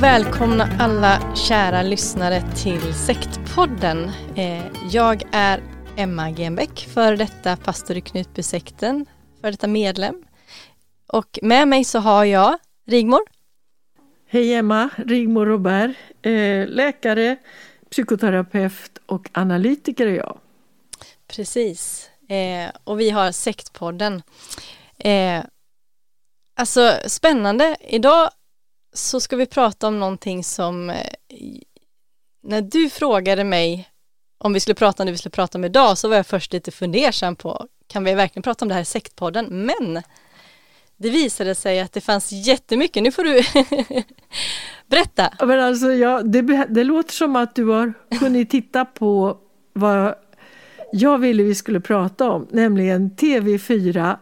och välkomna alla kära lyssnare till Sektpodden. Eh, jag är Emma Genbeck, för detta pastor i Knutbysekten, för detta medlem. Och med mig så har jag Rigmor. Hej Emma, Rigmor Robert, eh, läkare, psykoterapeut och analytiker är jag. Precis, eh, och vi har Sektpodden. Alltså spännande, idag så ska vi prata om någonting som eh, när du frågade mig om vi skulle prata om det vi skulle prata om idag så var jag först lite fundersam på kan vi verkligen prata om det här i sektpodden men det visade sig att det fanns jättemycket, nu får du berätta. Men alltså, ja, det, det låter som att du har hunnit titta på vad jag ville vi skulle prata om, nämligen TV4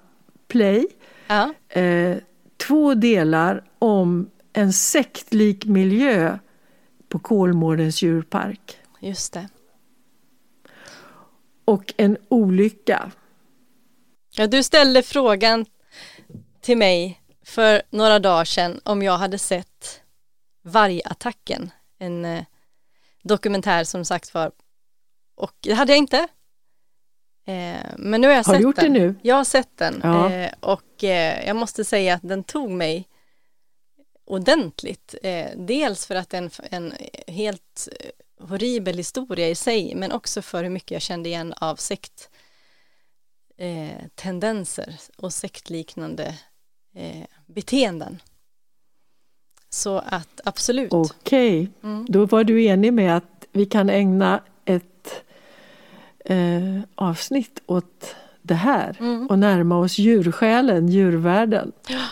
Play. Ja. Eh, två delar om en sektlik miljö på Kolmårdens djurpark. Just det. Och en olycka. Ja, du ställde frågan till mig för några dagar sedan om jag hade sett Vargattacken, en eh, dokumentär som sagt var. Och det hade jag inte. Eh, men nu har jag har sett du gjort den. det nu? Jag har sett den ja. eh, och eh, jag måste säga att den tog mig ordentligt. Eh, dels för att det är en, en helt horribel historia i sig, men också för hur mycket jag kände igen av sekt eh, tendenser och sektliknande eh, beteenden. Så att absolut. Okej, okay. mm. då var du enig med att vi kan ägna ett eh, avsnitt åt det här mm. och närma oss djursjälen, djurvärlden. Ja.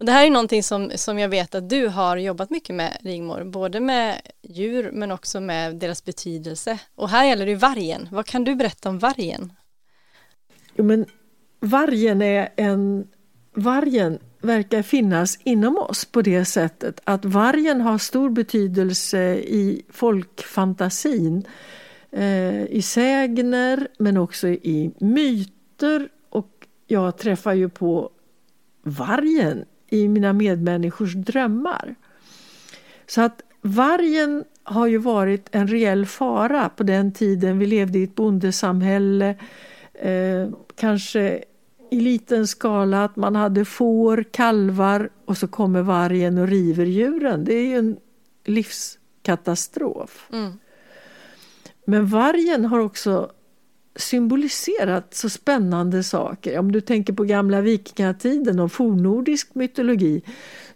Och det här är någonting som, som jag vet att du har jobbat mycket med Rigmor, både med djur men också med deras betydelse. Och här gäller det ju vargen. Vad kan du berätta om vargen? Jo, men vargen är en... Vargen verkar finnas inom oss på det sättet att vargen har stor betydelse i folkfantasin. Eh, I sägner men också i myter och jag träffar ju på vargen i mina medmänniskors drömmar. Så att vargen har ju varit en reell fara på den tiden vi levde i ett bondesamhälle. Eh, kanske i liten skala att man hade får, kalvar och så kommer vargen och river djuren. Det är ju en livskatastrof. Mm. Men vargen har också symboliserat så spännande saker. Om du tänker på gamla vikingatiden och fornnordisk mytologi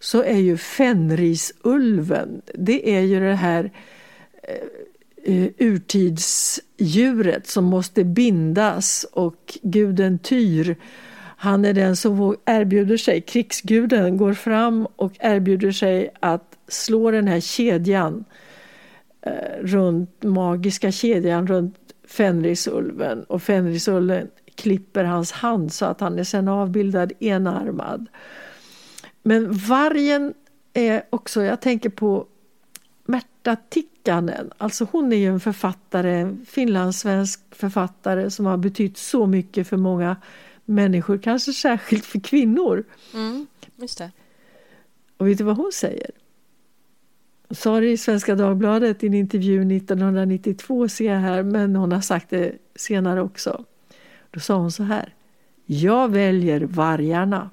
så är ju Fenrisulven, det är ju det här eh, eh urtidsdjuret som måste bindas och guden Tyr han är den som erbjuder sig, krigsguden går fram och erbjuder sig att slå den här kedjan eh, runt, magiska kedjan runt Fenrisulven och Fenrisulven klipper hans hand så att han är sen avbildad enarmad. Men vargen är också, jag tänker på Märta Tikkanen, alltså hon är ju en författare, en finlandssvensk författare som har betytt så mycket för många människor, kanske särskilt för kvinnor. Mm, just det. Och vet du vad hon säger? Hon sa det i Svenska Dagbladet i en intervju 1992 ser jag här, men hon har sagt det senare också. Då sa hon så här. Jag väljer vargarna.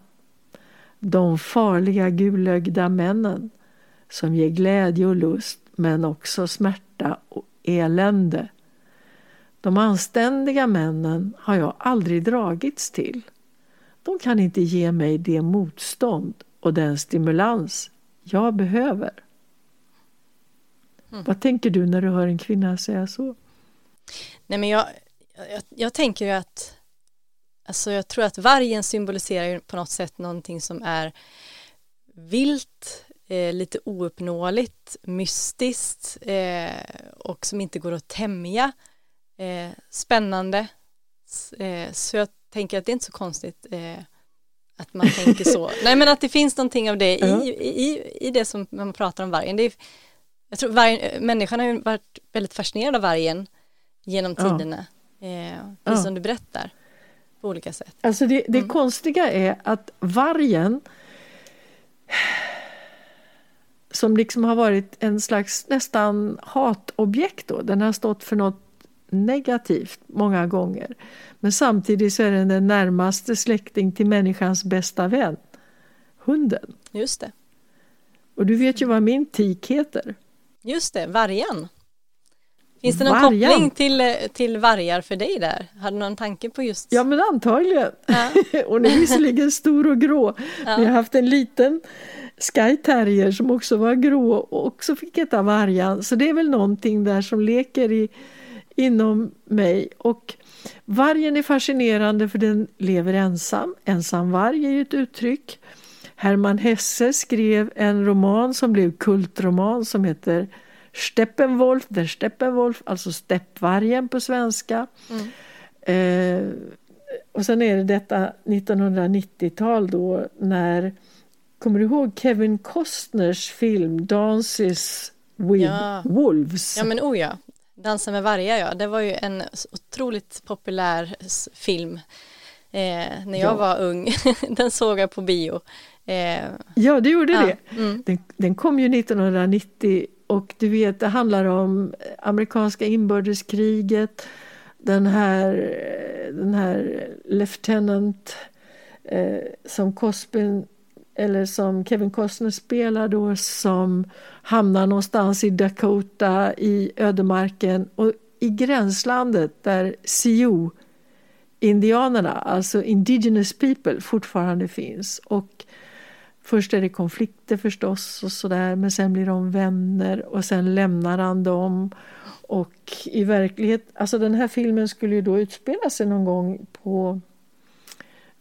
De farliga gulögda männen som ger glädje och lust men också smärta och elände. De anständiga männen har jag aldrig dragits till. De kan inte ge mig det motstånd och den stimulans jag behöver. Mm. Vad tänker du när du hör en kvinna säga så? Nej men jag, jag, jag tänker ju att alltså jag tror att vargen symboliserar på något sätt någonting som är vilt, eh, lite ouppnåeligt, mystiskt eh, och som inte går att tämja. Eh, spännande. Eh, så jag tänker att det är inte så konstigt eh, att man tänker så. Nej men att det finns någonting av det i, i, i det som man pratar om vargen. Det är, jag tror vargen, människan har ju varit väldigt fascinerad av vargen genom tiderna. Ja. Eh, precis ja. som du berättar. På olika sätt. Alltså det, det mm. konstiga är att vargen som liksom har varit en slags nästan hatobjekt då. Den har stått för något negativt många gånger. Men samtidigt så är den den närmaste släkting till människans bästa vän, hunden. Just det. Och du vet ju vad min tik heter. Just det, vargen. Finns det någon Vargen. koppling till, till vargar för dig där? Har du någon tanke på just? Ja men antagligen. Ja. Hon är visserligen stor och grå. Ja. Vi har haft en liten Sky Terrier som också var grå och också fick heta Vargan. Så det är väl någonting där som leker i, inom mig. Och vargen är fascinerande för den lever ensam. Ensam varg är ju ett uttryck. Hermann Hesse skrev en roman som blev kultroman som heter Steppenwolf, der Steppenwolf, alltså steppvargen på svenska. Mm. Eh, och sen är det detta 1990-tal då när Kommer du ihåg Kevin Costners film Dances with ja. Wolves? Ja men oh ja, Dansa med vargar ja, det var ju en otroligt populär film eh, när jag ja. var ung. den såg jag på bio. Eh, ja, du gjorde ja. det. Mm. Den, den, kom ju 1990 och du vet, det handlar om amerikanska inbördeskriget. Den här, den här Lieutenant eh, som Cosbyn eller som Kevin Costner spelar då som hamnar någonstans i Dakota i ödemarken och i gränslandet där Sioux indianerna, alltså indigenous people, fortfarande finns. Och först är det konflikter förstås och sådär men sen blir de vänner och sen lämnar han dem. Och i verklighet, alltså den här filmen skulle ju då utspela sig någon gång på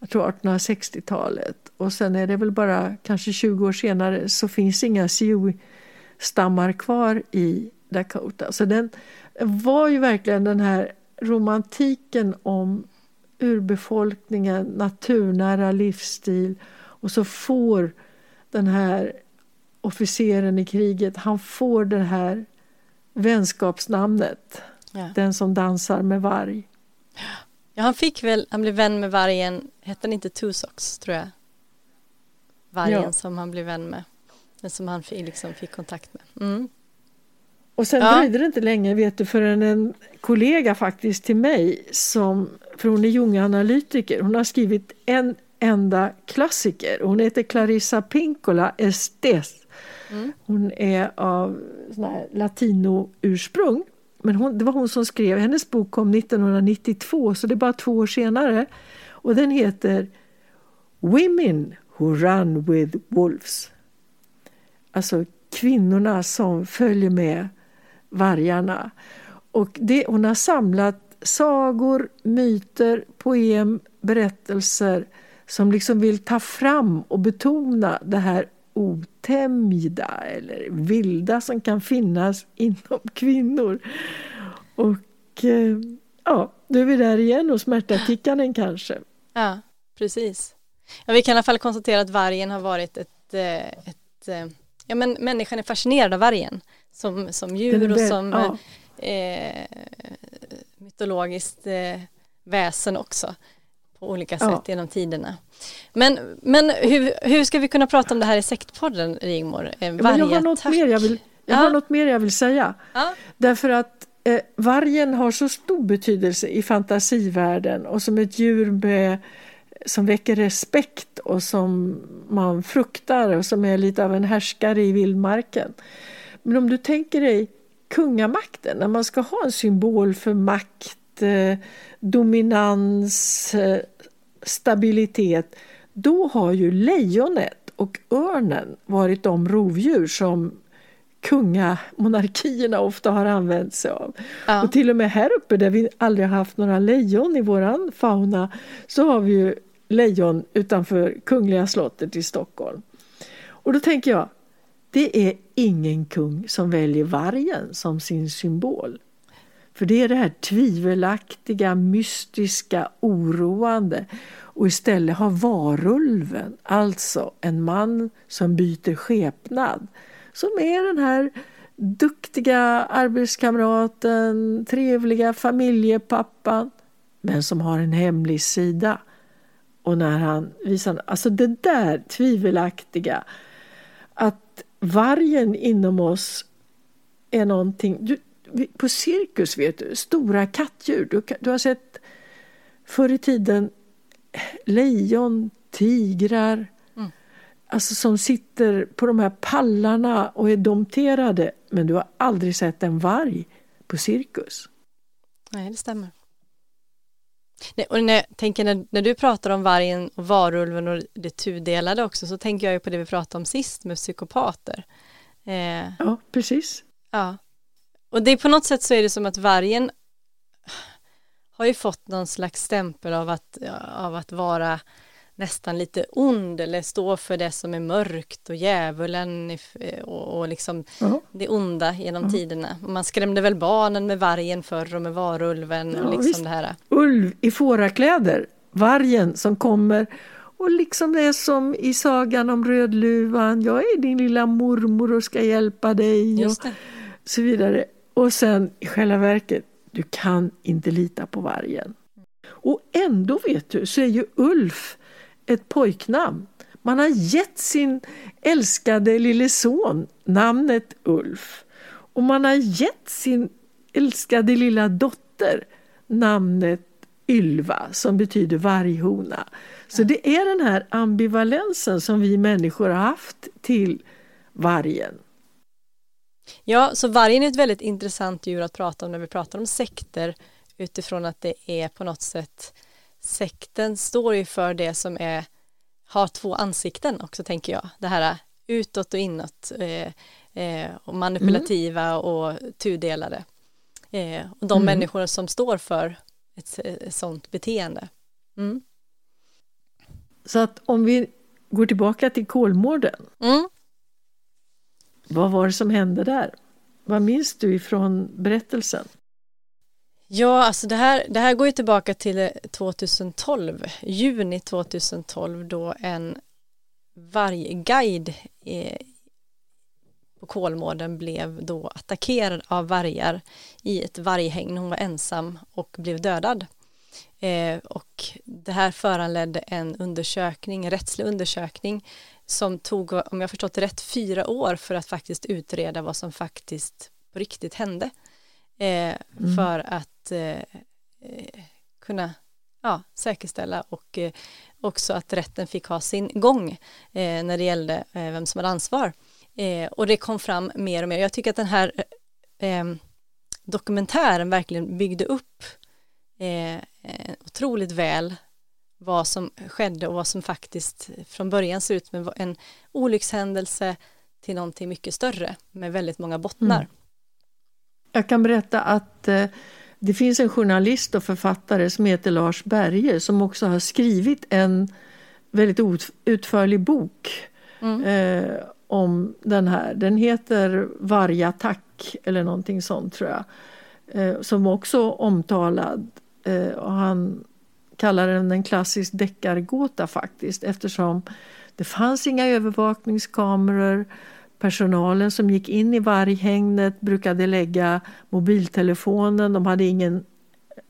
jag tror 1860-talet och sen är det väl bara kanske 20 år senare så finns inga Sioux-stammar kvar i Dakota. Så den var ju verkligen den här romantiken om urbefolkningen, naturnära livsstil och så får den här officeren i kriget, han får det här vänskapsnamnet. Ja. Den som dansar med varg. Ja, han fick väl, han blev vän med vargen, hette den inte Tusox tror jag? Vargen ja. som han blev vän med. Den som han liksom fick kontakt med. Mm. Och sen ja. dröjde det inte länge vet du förrän en kollega faktiskt till mig som, för hon är Jung-analytiker, hon har skrivit en enda klassiker. Hon heter Clarissa Pinkola Estes. Mm. Hon är av latino-ursprung. Men hon, det var hon som skrev, hennes bok kom 1992 så det är bara två år senare. Och den heter Women who run with wolves. Alltså kvinnorna som följer med vargarna. Och det, hon har samlat sagor, myter, poem, berättelser som liksom vill ta fram och betona det här otämjda eller vilda som kan finnas inom kvinnor. Och eh, ja, nu är vi där igen och smärtakickaren kanske. Ja, precis. Ja, vi kan i alla fall konstatera att vargen har varit ett, eh, ett, ett eh, ja men människan är fascinerad av vargen. som, som djur och som ja. eh, mytologiskt eh, väsen också på olika sätt ja. genom tiderna. Men, men hur, hur ska vi kunna prata om det här i sektpodden, Rigmor? Eh, jag har, något mer jag, vill, jag ja. har något mer jag vill säga. Ja. Därför att eh, vargen har så stor betydelse i fantasivärlden och som ett djur med, som väcker respekt och som man fruktar och som är lite av en härskare i vildmarken. Men om du tänker dig kungamakten, när man ska ha en symbol för makt, dominans, eh, stabilitet, då har ju lejonet och örnen varit de rovdjur som kungamonarkierna ofta har använt sig av. Ja. Och till och med här uppe där vi aldrig har haft några lejon i våran fauna så har vi ju lejon utanför Kungliga slottet i Stockholm. Och då tänker jag, det är ingen kung som väljer vargen som sin symbol. För det är det här tvivelaktiga, mystiska, oroande och istället har varulven, alltså en man som byter skepnad, som är den här duktiga arbetskamraten, trevliga familjepappan, men som har en hemlig sida. Och när han visar, alltså det där tvivelaktiga, att vargen inom oss är någonting, du, på cirkus vet du, stora kattdjur, du, du har sett förr i tiden lejon, tigrar, mm. alltså som sitter på de här pallarna och är dompterade. Men du har aldrig sett en varg på cirkus. Nej, det stämmer. Nej, och när, jag tänker när, när du pratar om vargen och varulven och det tudelade också så tänker jag ju på det vi pratade om sist med psykopater. Eh, ja, precis. Ja. Och det är på något sätt så är det som att vargen har ju fått någon slags stämpel av att, av att vara nästan lite ond eller stå för det som är mörkt och djävulen och, och liksom uh-huh. det onda genom uh-huh. tiderna. man skrämde väl barnen med vargen förr och med varulven ja, och liksom visst. det här. Ulv i fårakläder, vargen som kommer och liksom det är som i sagan om Rödluvan, jag är din lilla mormor och ska hjälpa dig och så vidare. Och sen i själva verket du kan inte lita på vargen. Och ändå vet du så är ju Ulf ett pojknamn. Man har gett sin älskade lille son namnet Ulf. Och man har gett sin älskade lilla dotter namnet Ylva som betyder varghona. Så det är den här ambivalensen som vi människor har haft till vargen. Ja, så vargen är ett väldigt intressant djur att prata om när vi pratar om sekter utifrån att det är på något sätt sekten står ju för det som är har två ansikten också tänker jag. Det här utåt och inåt eh, eh, och manipulativa mm. och tudelade. Eh, och de mm. människor som står för ett, ett sådant beteende. Mm. Så att om vi går tillbaka till Kolmården. Mm. Vad var det som hände där? Vad minns du ifrån berättelsen? Ja, alltså det här, det här går ju tillbaka till 2012, juni 2012 då en vargguide eh, på Kolmården blev då attackerad av vargar i ett varghägn. Hon var ensam och blev dödad. Eh, och det här föranledde en undersökning, en rättslig undersökning som tog, om jag förstått rätt, fyra år för att faktiskt utreda vad som faktiskt på riktigt hände. Eh, mm. För att eh, eh, kunna ja, säkerställa och eh, också att rätten fick ha sin gång eh, när det gällde eh, vem som hade ansvar. och det kom fram mer och mer. Jag tycker att den här dokumentären verkligen byggde upp otroligt väl vad som skedde och vad som faktiskt från början ser ut som en olyckshändelse till någonting mycket större med väldigt många bottnar. Mm. Jag kan berätta att eh, det finns en journalist och författare som heter Lars Berge som också har skrivit en väldigt utförlig bok mm. eh, om den här. Den heter Vargattack eller någonting sånt tror jag. Eh, som också omtalad. Eh, och han kallar den en klassisk deckargåta faktiskt eftersom det fanns inga övervakningskameror personalen som gick in i varghägnet brukade lägga mobiltelefonen, de hade ingen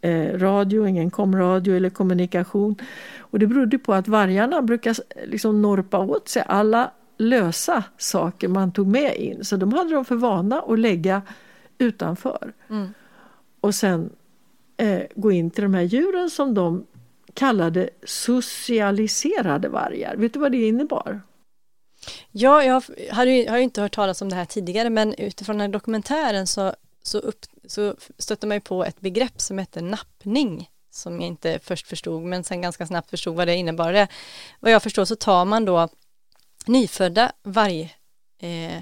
eh, radio, ingen komradio eller kommunikation. Och det berodde på att vargarna brukar liksom norpa åt sig alla lösa saker man tog med in. Så de hade de för vana att lägga utanför. Mm. Och sen eh, gå in till de här djuren som de kallade socialiserade vargar. Vet du vad det innebar? Ja, jag har ju, har ju inte hört talas om det här tidigare men utifrån den här dokumentären så, så, upp, så stötte man ju på ett begrepp som heter nappning som jag inte först förstod men sen ganska snabbt förstod vad det innebar. Det, vad jag förstår så tar man då nyfödda vargungar eh,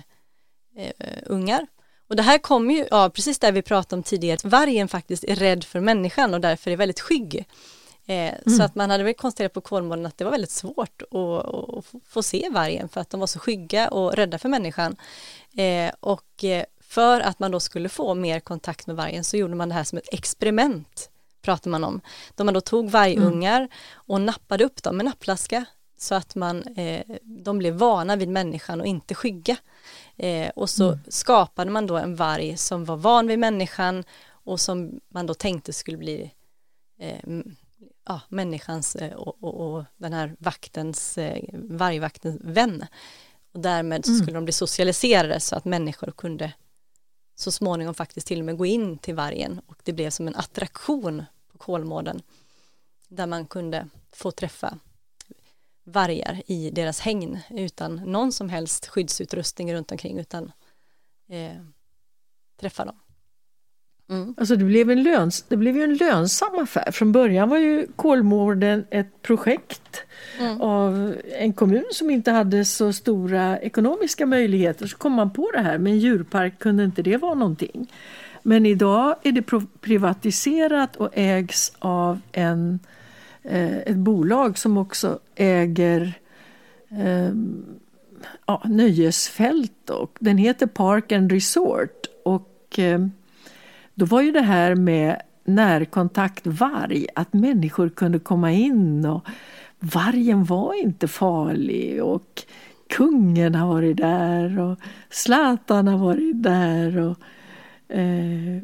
eh, ungar. och det här kommer ju av precis det vi pratade om tidigare, att vargen faktiskt är rädd för människan och därför är väldigt skygg. Eh, mm. Så att man hade väl konstaterat på Kolmården att det var väldigt svårt att, att, få se vargen för att de var så skygga och rädda för människan. Eh, och eh, för att man då skulle få mer kontakt med vargen så gjorde man det här som ett experiment, pratar man om. Då man då tog vargungar mm. och nappade upp dem med nappflaska så att man, eh, de blev vana vid människan och inte skygga. Eh, och så mm. skapade man då en varg som var van vid människan och som man då tänkte skulle bli eh, ja, människans eh, och, och, och, den här vaktens, eh, vargvaktens vän. Och därmed mm. skulle de bli socialiserade så att människor kunde så småningom faktiskt till och med gå in till vargen och det blev som en attraktion på Kolmården där man kunde få träffa vargar i deras hägn utan någon som helst skyddsutrustning runt omkring utan eh, träffa dem. Mm. Alltså det blev, en löns, det blev ju en lönsam affär. Från början var ju Kolmården ett projekt mm. av en kommun som inte hade så stora ekonomiska möjligheter. Så kom man på det här, med en djurpark kunde inte det vara någonting. Men idag är det privatiserat och ägs av en, eh, ett bolag som också äger eh, ja, nöjesfält. Och den heter Park and Resort. Och eh, då var ju det här med närkontakt varg, att människor kunde komma in och vargen var inte farlig och kungen har varit där och Zlatan har varit där och eh,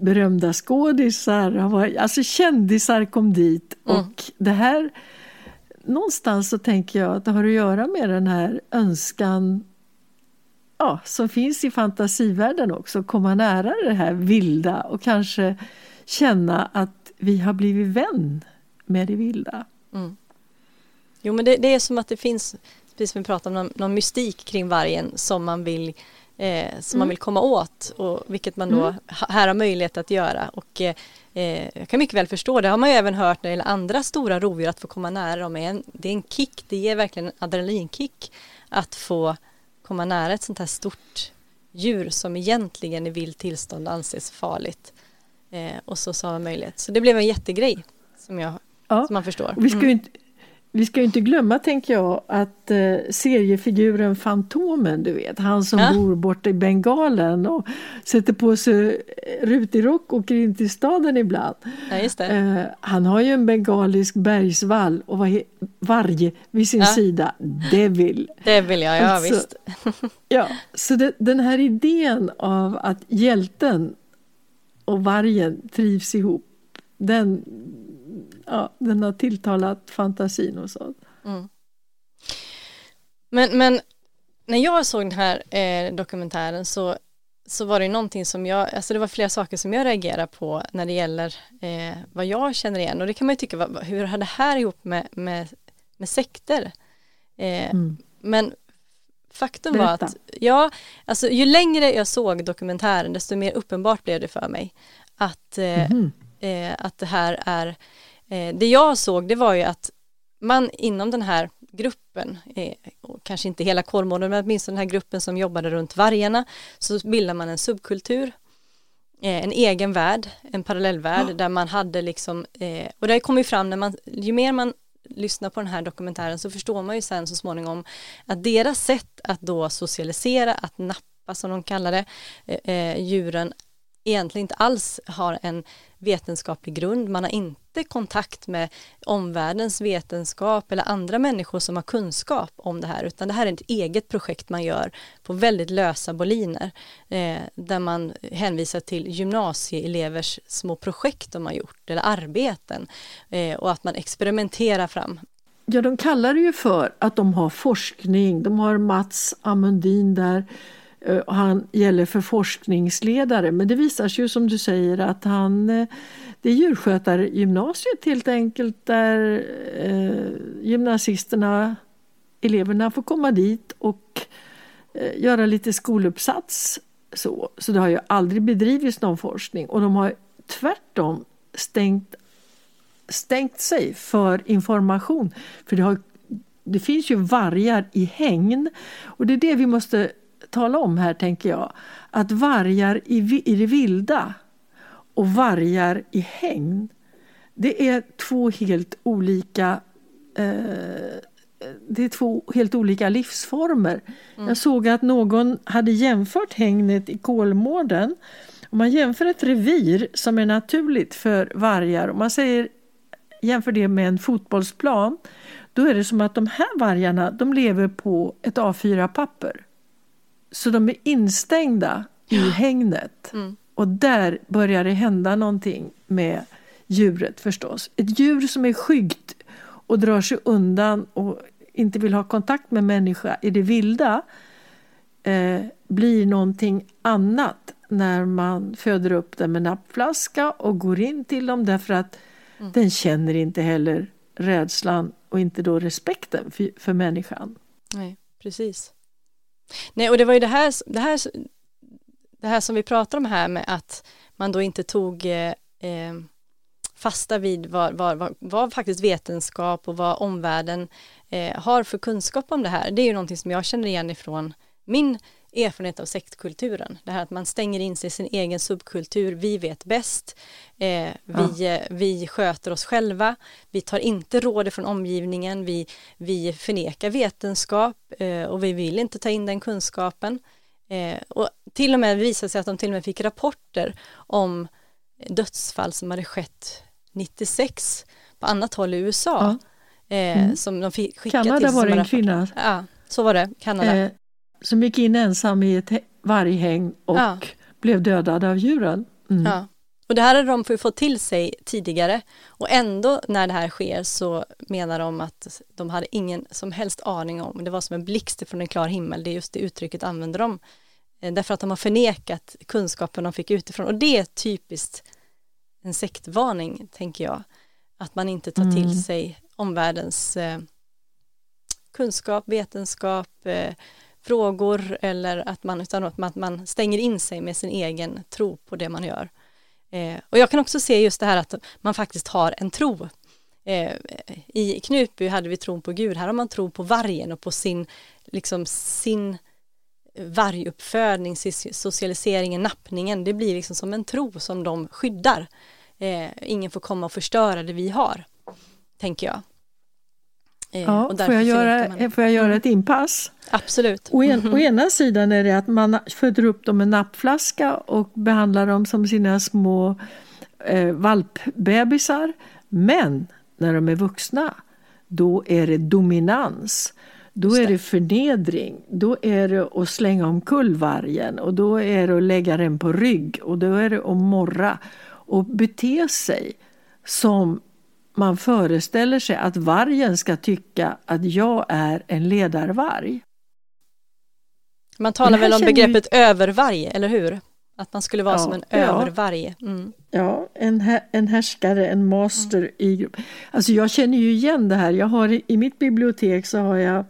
berömda skådisar har varit, alltså kändisar kom dit mm. och det här någonstans så tänker jag att det har att göra med den här önskan ja, som finns i fantasivärlden också, komma nära det här vilda och kanske känna att vi har blivit vän med det vilda. Mm. Jo men det, det, är som att det finns, precis som vi pratade om, någon, någon mystik kring vargen som man vill eh, som mm. man vill komma åt och vilket man då mm. här har möjlighet att göra och eh, jag kan mycket väl förstå det har man ju även hört när det gäller andra stora rovdjur att få komma nära dem är en, det är en kick, det ger verkligen en adrenalinkick att få komma nära ett sånt här stort djur som egentligen i vilt tillstånd anses farligt. Eh, och så sa man möjlighet. Så det blev en jättegrej som, jag, ja. som man förstår. Vi ska, mm. inte, vi ska inte glömma, tänker jag, att eh, seriefiguren Fantomen, du vet, han som ja. bor borta i Bengalen och sätter på sig rutig rock och åker in till staden ibland. Ja, eh, han har ju en bengalisk bergsvall och var, varg vid sin ja. sida, Devil. Devil, ja, ja alltså, visst. ja, så det, den här idén av att hjälten och vargen trivs ihop, den, ja, den har tilltalat fantasin och sånt. Mm. Men, men när jag såg den här eh, dokumentären så, så var det någonting som jag, alltså det var flera saker som jag reagerade på när det gäller eh, vad jag känner igen och det kan man ju tycka, vad, hur har det här ihop med, med, med sekter? Eh, mm. Men faktum Berätta. var att, ja, alltså ju längre jag såg dokumentären desto mer uppenbart blev det för mig att, mm. att det här är det jag såg det var ju att man inom den här gruppen, eh, kanske inte hela Kolmården men åtminstone den här gruppen som jobbade runt vargarna, så bildar man en subkultur, eh, en egen värld, en parallellvärld ja. där man hade liksom, eh, och det kommer ju fram när man, ju mer man lyssnar på den här dokumentären så förstår man ju sen så småningom att deras sätt att då socialisera, att nappa som de kallar det, eh, eh, djuren egentligen inte alls har en vetenskaplig grund. Man har inte kontakt med omvärldens vetenskap eller andra människor som har kunskap om det här, utan det här är ett eget projekt man gör på väldigt lösa boliner, eh, där man hänvisar till gymnasieelevers små projekt de har gjort, eller arbeten, eh, och att man experimenterar fram Ja, de kallar det ju för att de har forskning. De har Mats Amundin där Eh, han gäller för forskningsledare men det visar sig ju som du säger att han eh, det är djurskötargymnasiet helt enkelt där eh, gymnasisterna, eleverna får komma dit och göra lite skoluppsats. Så, så det har ju aldrig bedrivits någon forskning och de har tvärtom stängt, stängt sig för information. För det, har, det finns ju vargar i hägn och det är det vi måste tala om här, tänker jag, att vargar i, i det vilda och vargar i hägn, det är två helt olika eh, det är två helt olika livsformer. Mm. Jag såg att någon hade jämfört hängnet i Kolmården. Om man jämför ett revir som är naturligt för vargar, om man säger, jämför det med en fotbollsplan, då är det som att de här vargarna de lever på ett A4-papper. Så de är instängda i hängnet. Mm. Och där börjar det hända någonting med djuret förstås. Ett djur som är skyggt och drar sig undan och inte vill ha kontakt med människa i det vilda eh, blir någonting annat när man föder upp den med nappflaska och går in till dem därför att mm. den känner inte heller rädslan och inte då respekten för, för människan. Nej, precis. Nej, och det var ju det här, det här, det här som vi pratar om här med att man då inte tog eh, eh, fasta vid vad, vad, vad, vad, faktiskt vetenskap och vad omvärlden eh, har för kunskap om det här. Det är ju någonting som jag känner igen ifrån min erfarenhet av sektkulturen. Det här att man stänger in sig i sin egen subkultur, vi vet bäst, eh, vi, ja. Eh, vi sköter oss själva, vi tar inte råd från omgivningen, vi, vi förnekar vetenskap eh, och vi vill inte ta in den kunskapen. Eh, och till och med visade sig att de till och med fick rapporter om dödsfall som hade skett 96 på annat håll i USA. Ja. Eh, mm. Som de fick skicka Kanada var det en kvinna. Ja, så var det, Kanada. Som gick in ensam i ett varghäng och ja. blev dödad av djuren. Mm. Ja. Och det här hade de fått till sig tidigare och ändå när det här sker så menar de att de hade ingen som helst aning om, det var som en blixt från en klar himmel, det är just det uttrycket använder de. Eh, därför att de har förnekat kunskapen de fick utifrån och det är typiskt en sektvarning, tänker jag. Att man inte tar till mm. sig omvärldens eh, kunskap, vetenskap, eh, frågor eller att man, utan att man stänger in sig med sin egen tro på det man gör. Eh, och jag kan också se just det här att man faktiskt har en tro. Eh, I Knutby hade vi tron på Gud, här har man tro på vargen och på sin, liksom sin varguppfödning, socialiseringen, nappningen, det blir liksom som en tro som de skyddar. Eh, ingen får komma och förstöra det vi har, tänker jag. Eh, ja, får, jag göra, man... får jag göra mm. ett inpass? Absolut. Å, en, å ena sidan är det att man föder upp dem med nappflaska och behandlar dem som sina små eh, valpbebisar. Men när de är vuxna, då är det dominans. Då är det förnedring, då är det att slänga omkull vargen och då är det att lägga den på rygg och då är det att morra och bete sig som man föreställer sig att vargen ska tycka att jag är en ledarvarg. Man talar väl om begreppet vi... övervarg, eller hur? Att man skulle vara ja, som en ja. övervarg. Mm. Ja, en, en härskare, en master mm. i grupp. Alltså jag känner ju igen det här. Jag har i mitt bibliotek så har jag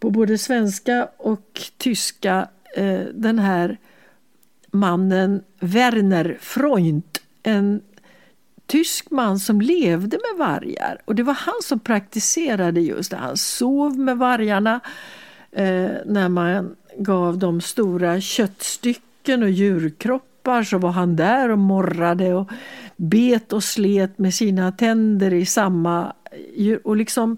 på både svenska och tyska eh, den här mannen Werner Freund, en tysk man som levde med vargar. Och det var han som praktiserade just det. Han sov med vargarna eh, när man gav dem stora köttstycken och djurkroppar så var han där och morrade och bet och slet med sina tänder i samma djur. Och liksom,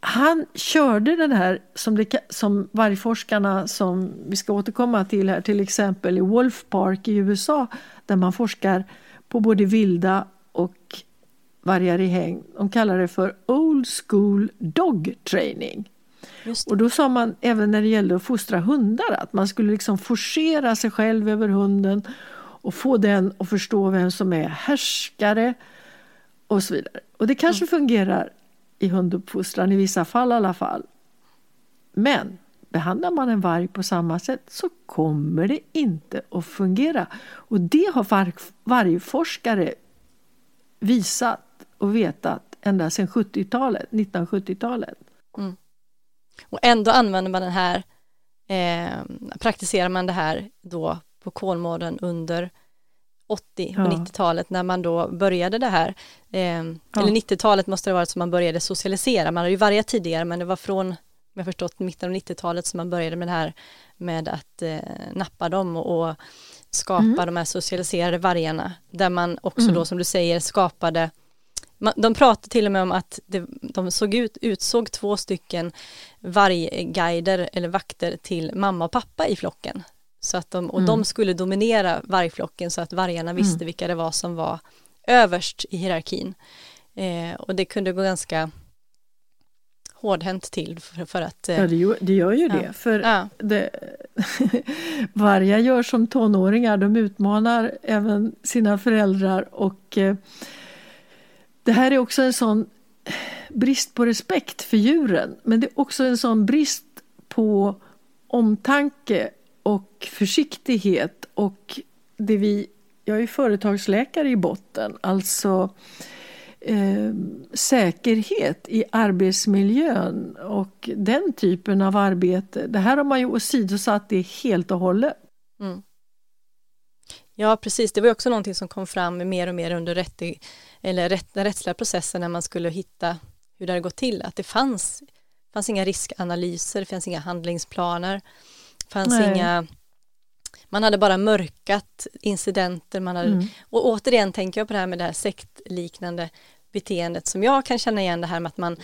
han körde den här som, det, som vargforskarna som vi ska återkomma till här, till exempel i Wolf Park i USA där man forskar på både vilda och vargar i häng. De kallar det för Old School Dog Training. Och då sa man även när det gällde att fostra hundar att man skulle liksom forcera sig själv över hunden och få den att förstå vem som är härskare och så vidare. Och det kanske mm. fungerar i hunduppfostran i vissa fall i alla fall. Men behandlar man en varg på samma sätt så kommer det inte att fungera. Och det har vargforskare visat och vetat ända sedan 70-talet, 1970-talet. Mm. Och ändå använder man den här, eh, praktiserar man det här då på Kolmården under 80 och 90-talet när man då började det här. Eh, ja. Eller 90-talet måste det ha varit som man började socialisera. Man hade ju varje tidigare men det var från, om jag förstått, mitten av 90-talet som man började med det här med att eh, nappa dem och, och skapa mm. de här socialiserade vargarna. Där man också mm. då som du säger skapade de pratade till och med om att det, de såg ut, utsåg två stycken vargguider eller vakter till mamma och pappa i flocken. Så att de, och mm. de skulle dominera vargflocken så att vargarna mm. visste mm. vilka det var som var överst i hierarkin. Eh, och det kunde gå ganska hårdhänt till för, för att... Eh, ja, det gör, det gör ju ja. det. För ja. det, vargar gör som tonåringar, de utmanar även sina föräldrar och eh, det här är också en sån brist på respekt för djuren, men det är också en sån brist på omtanke och försiktighet och det vi, jag är företagsläkare i botten, alltså eh, säkerhet i arbetsmiljön och den typen av arbete. Det här har man ju åsidosatt det helt och hållet. Mm. Ja, precis. Det var också någonting som kom fram mer och mer under rätt, eller rätt, den rättsliga processen när man skulle hitta hur det hade gått till. Att det fanns, fanns inga riskanalyser, det fanns inga handlingsplaner fanns Nej. inga man hade bara mörkat incidenter, man hade, mm. och återigen tänker jag på det här med det här sektliknande beteendet som jag kan känna igen det här med att man,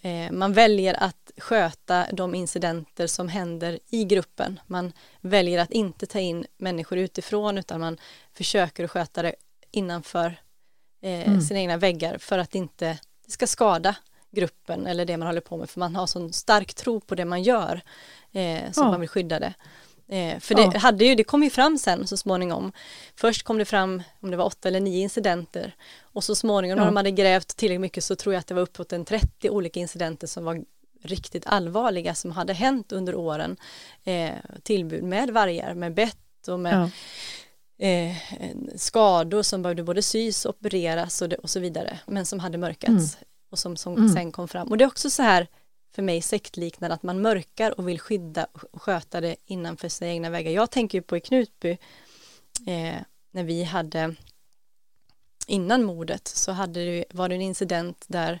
eh, man väljer att sköta de incidenter som händer i gruppen. Man väljer att inte ta in människor utifrån utan man försöker att sköta det innanför eh, mm. sina egna väggar för att inte det ska skada gruppen eller det man håller på med för man har sån stark tro på det man gör eh, som ja. man vill skydda det. Eh, för det, hade ju, det kom ju fram sen så småningom. Först kom det fram om det var åtta eller nio incidenter och så småningom ja. när de hade grävt tillräckligt mycket så tror jag att det var uppåt en 30 olika incidenter som var riktigt allvarliga som hade hänt under åren. Eh, tillbud med vargar, med bett och med ja. eh, skador som behövde både sys och opereras och, det, och så vidare men som hade mörkats mm. och som, som mm. sen kom fram. Och det är också så här för mig sektliknande att man mörkar och vill skydda och sköta det innanför sina egna väggar. Jag tänker på i Knutby eh, när vi hade innan mordet så hade det, var det en incident där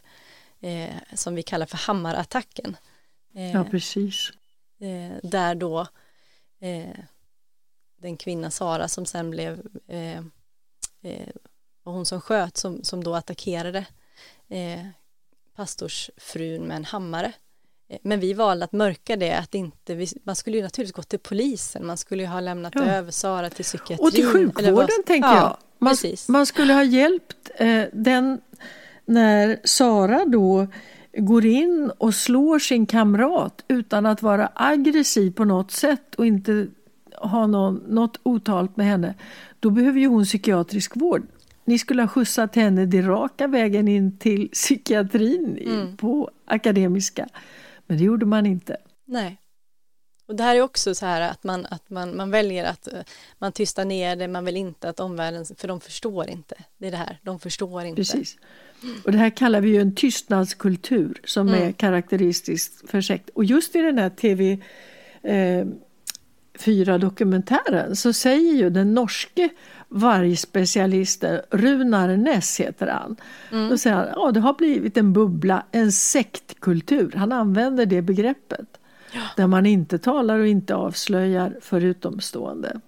eh, som vi kallar för hammarattacken. Eh, ja, precis. Eh, där då eh, den kvinna Sara som sen blev eh, var hon som sköt som, som då attackerade pastorsfrun med en hammare. Eh, men vi valde att mörka det, att inte, vi, man skulle ju naturligtvis gå till polisen, man skulle ju ha lämnat ja. över Sara till psykiatrin. Och till sjukvården vad, tänker ja, jag. Man, man, skulle ha hjälpt eh, den när Sara då går in och slår sin kamrat utan att vara aggressiv på något sätt och inte ha någon, något otalt med henne. Då behöver ju hon psykiatrisk vård. Ni skulle ha skjutsat henne det raka vägen in till psykiatrin mm. på Akademiska. Men det gjorde man inte. Nej. Och det här är också så här att man, att man, man väljer att eh, man tystar ner det, man vill inte att omvärlden, för de förstår inte. Det är det här, de förstår inte. Precis. Och det här kallar vi ju en tystnadskultur som mm. är karaktäristiskt för sekt. Och just i den här TV eh, 4-dokumentären så säger ju den norske vargspecialisten Runar Ness heter han. Mm. Då säger han att ja, det har blivit en bubbla, en sektkultur. Han använder det begreppet. Ja. Där man inte talar och inte avslöjar för utomstående.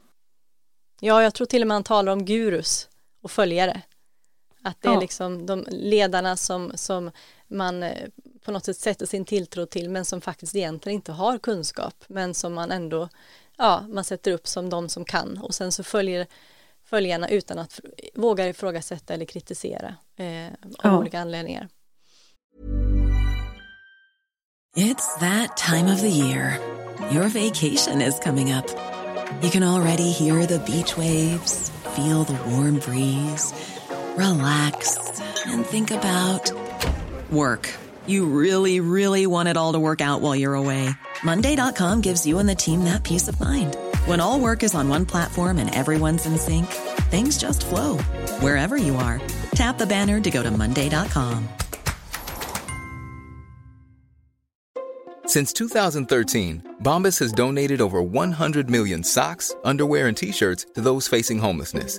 Ja, jag tror till och med han talar om gurus och följare. Att det är Ja. liksom de ledarna som, som man eh, på något sätt sätter sin tilltro till men som faktiskt egentligen inte har kunskap men som man ändå ja, man sätter upp som de som kan och sen så följer följarna utan att våga ifrågasätta eller kritisera eh, av Ja. olika anledningar. It's that time of the year. Your vacation is coming up. You can already hear the beach waves, feel the warm breeze, relax, and think about work. You really, really want it all to work out while you're away. Monday.com gives you and the team that peace of mind. When all work is on one platform and everyone's in sync, things just flow wherever you are. Tap the banner to go to Monday.com. Since 2013, Bombas has donated over 100 million socks, underwear, and t shirts to those facing homelessness.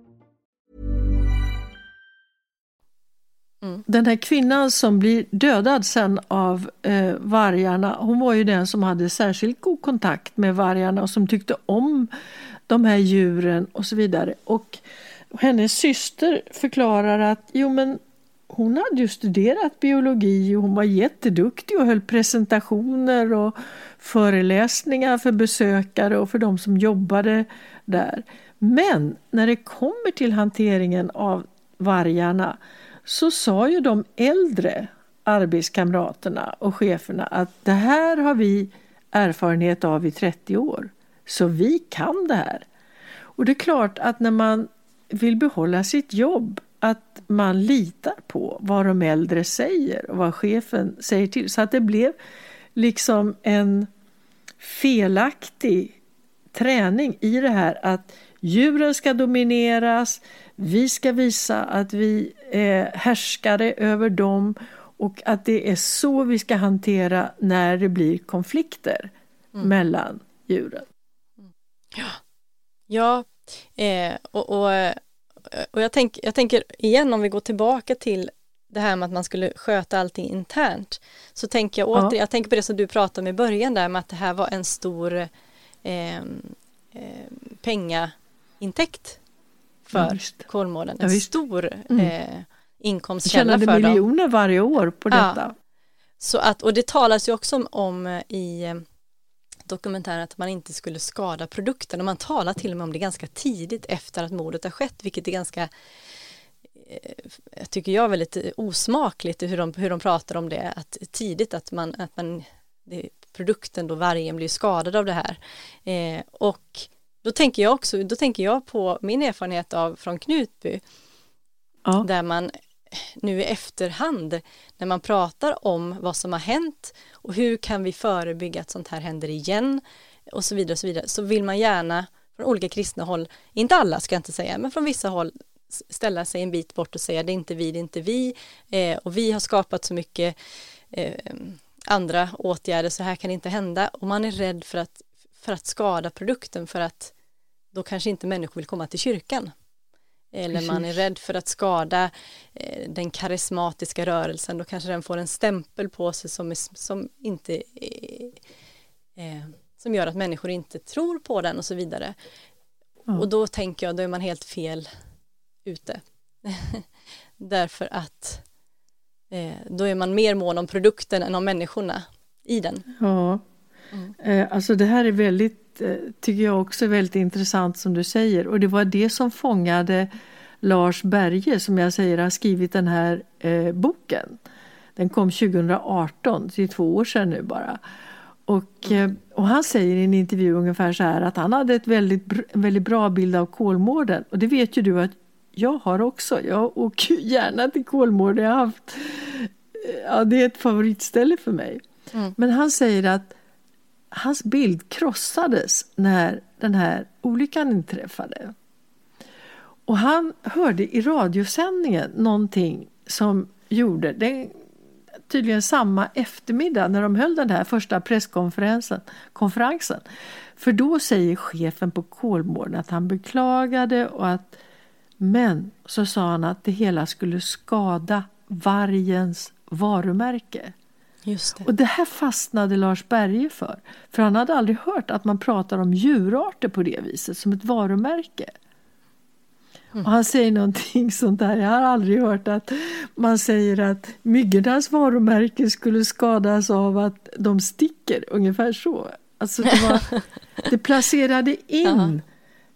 Mm. Den här kvinnan som blir dödad sen av eh, vargarna, hon var ju den som hade särskilt god kontakt med vargarna och som tyckte om de här djuren och så vidare. Och hennes syster förklarar att jo men hon hade ju studerat biologi och hon var jätteduktig och höll presentationer och föreläsningar för besökare och för de som jobbade där. Men när det kommer till hanteringen av vargarna så sa ju de äldre arbetskamraterna och cheferna att det här har vi erfarenhet av i 30 år, så vi kan det här. Och det är klart att när man vill behålla sitt jobb att man litar på vad de äldre säger och vad chefen säger till. Så att det blev liksom en felaktig träning i det här att djuren ska domineras, vi ska visa att vi är härskare över dem och att det är så vi ska hantera när det blir konflikter mellan djuren. Ja, eh, och, och, eh, och jag, tänk, jag tänker igen om vi går tillbaka till det här med att man skulle sköta allting internt, så tänker jag Ja. åter, jag tänker på det som du pratade om i början där med att det här var en stor eh, eh, pengaintäkt Ja, för visst. Kolmården, Ja, en visst. stor Mm. eh, inkomstkälla Tjänade för dem. miljoner varje år på Ja. detta. Så att, och det talas ju också om, om eh, i eh, dokumentären att man inte skulle skada produkten och man talar till och med om det ganska tidigt efter att mordet har skett, vilket är ganska eh, tycker jag väldigt osmakligt hur de, hur de pratar om det, att tidigt att man, att man det, produkten då, vargen blir skadad av det här. Eh, och då tänker jag också, då tänker jag på min erfarenhet av från Knutby, Ja. där man nu i efterhand, när man pratar om vad som har hänt och hur kan vi förebygga att sånt här händer igen och så vidare och så vidare, så vill man gärna från olika kristna håll, inte alla ska jag inte säga, men från vissa håll ställa sig en bit bort och säga det är inte vi, det är inte vi eh, och vi har skapat så mycket eh, andra åtgärder så här kan det inte hända och man är rädd för att, för att skada produkten för att då kanske inte människor vill komma till kyrkan. Eller man är rädd för att skada eh, den karismatiska rörelsen, då kanske den får en stämpel på sig som, är, som inte eh, som gör att människor inte tror på den och så vidare. Ja. Och då tänker jag, då är man helt fel ute. Därför att eh, då är man mer mån om produkten än om människorna i den. Ja, Mm. eh, alltså det här är väldigt, eh, tycker jag också väldigt intressant som du säger och det var det som fångade Lars Berge som jag säger har skrivit den här eh, boken. Den kom 2018, det är två år sedan nu bara. Och, eh, och han säger i en intervju ungefär så här att han hade ett väldigt, väldigt bra bild av Kolmården och det vet ju du att jag har också. Jag åker gärna till Kolmården. Jag har haft, ja, det är ett favoritställe för mig. Men han säger att hans bild krossades när den här olyckan inträffade. Och han hörde i radiosändningen någonting som gjorde, det tydligen samma eftermiddag när de höll den här första presskonferensen. Konferensen. För då säger chefen på Kolmården att han beklagade och att men så sa han att det hela skulle skada vargens varumärke. Just det. Och det här fastnade Lars Berge för. För han hade aldrig hört att man pratar om djurarter på det viset, som ett varumärke. Och han säger någonting sånt där. Jag har aldrig hört att man säger att myggornas varumärke skulle skadas av att de sticker. Ungefär så. Alltså det, var, det placerade in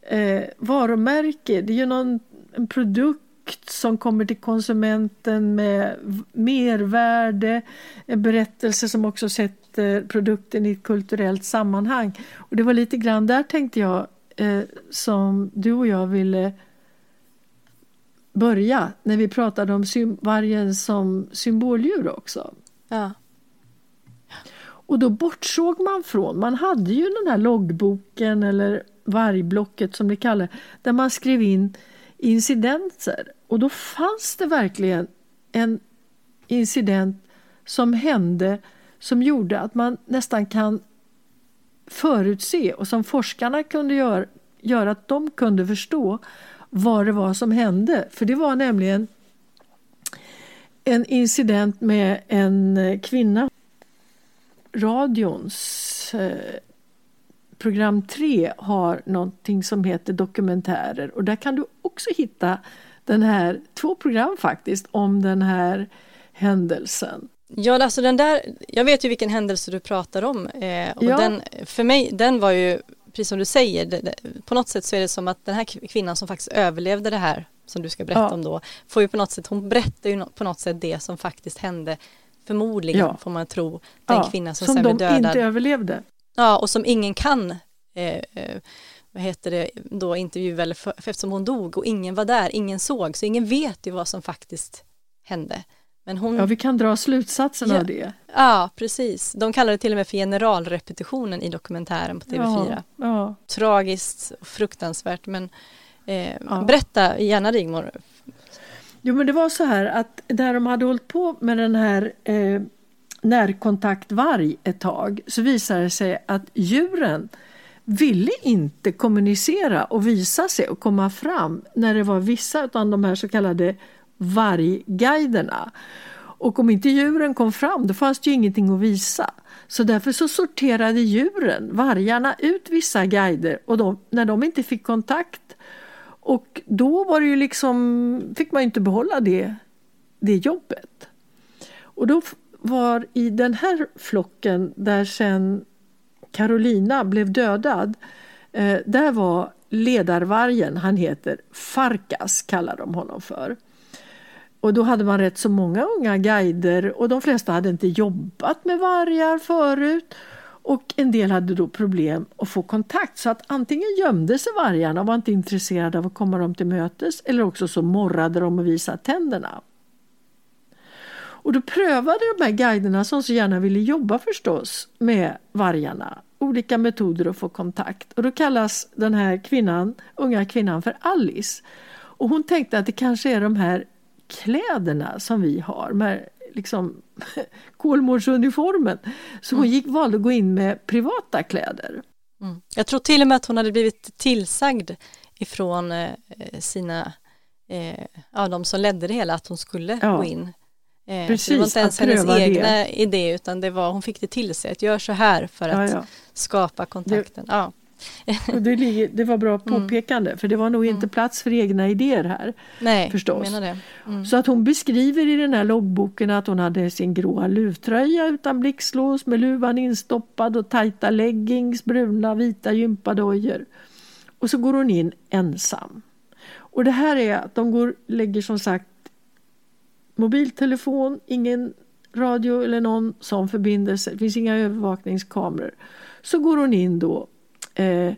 eh, varumärke. Det är ju någon en produkt som kommer till konsumenten med mervärde. En berättelse som också sätter produkten i ett kulturellt sammanhang. Och det var lite grann där tänkte jag eh, som du och jag ville börja när vi pratade om vargen som symboldjur också. Ja. Och då bortsåg man från, man hade ju den här loggboken eller vargblocket som det kallar där man skrev in incidenter. Och då fanns det verkligen en incident som hände som gjorde att man nästan kan förutse och som forskarna kunde göra, göra att de kunde förstå vad det var som hände. För det var nämligen en incident med en kvinna. Radions eh, program 3 har någonting som heter dokumentärer och där kan du också hitta den här, två program faktiskt om den här händelsen. Ja, alltså den där, jag vet ju vilken händelse du pratar om eh, och Ja. den, för mig, den var ju, precis som du säger, det, det, på något sätt så är det som att den här kvinnan som faktiskt överlevde det här, som du ska berätta Ja. om då, får ju på något sätt, hon berättar ju på något sätt det som faktiskt hände, förmodligen Ja. får man tro, den kvinna som, som sen de blev dödad. inte överlevde. Ja, och som ingen kan eh, eh, vad heter det, då intervjua eller för, eftersom hon dog och ingen var där, ingen såg, så ingen vet ju vad som faktiskt hände. Men hon, Ja, vi kan dra slutsatsen Ja. av det. ja precis, de kallar det till och med för generalrepetitionen i dokumentären på TV4. Ja, ja. Tragiskt och fruktansvärt, men eh, Ja. berätta gärna Rigmor. Jo, men det var så här att där de hade hållit på med den här eh, närkontaktvarg ett tag så visade det sig att djuren ville inte kommunicera och visa sig och komma fram när det var vissa av de här så kallade vargguiderna. Och om inte djuren kom fram då fanns det ju ingenting att visa. Så därför så sorterade djuren, vargarna, ut vissa guider och de, när de inte fick kontakt och då var det ju liksom, fick man ju inte behålla det, det jobbet. Och då var i den här flocken där sen Carolina blev dödad, eh, där var ledarvargen, han heter Farkas kallar de honom för. Och då hade man rätt så många unga guider och de flesta hade inte jobbat med vargar förut. Och en del hade då problem att få kontakt så att antingen gömde sig vargarna och var inte intresserade av att komma dem till mötes eller också så morrade de och visade tänderna. Och då prövade de här guiderna som så gärna ville jobba förstås med vargarna olika metoder att få kontakt. Och då kallas den här kvinnan, unga kvinnan för Alice. Och hon tänkte att det kanske är de här kläderna som vi har, med liksom Kolmårdsuniformen. Så hon gick, valde att gå in med privata kläder. Mm. Jag tror till och med att hon hade blivit tillsagd ifrån eh, sina, eh, ja de som ledde det hela, att hon skulle Ja. gå in. Eh, Precis, så det var inte ens hennes pröva det. egna idé utan det var, hon fick det till sig, att gör så här för Ja, att ja. skapa kontakten. Ja. Och det, ligger- det var bra påpekande för det var nog inte plats för egna idéer här. Nej, Förstås. det. Mm. Så att hon beskriver i den här loggboken att hon hade sin gråa luvtröja utan blixtlås med luvan instoppad och tajta leggings, bruna vita gympadojor. Och så går hon in ensam. Och det här är att de går, lägger som sagt mobiltelefon, ingen radio eller någon sån förbindelse, det finns inga övervakningskameror. Så går hon in då eh,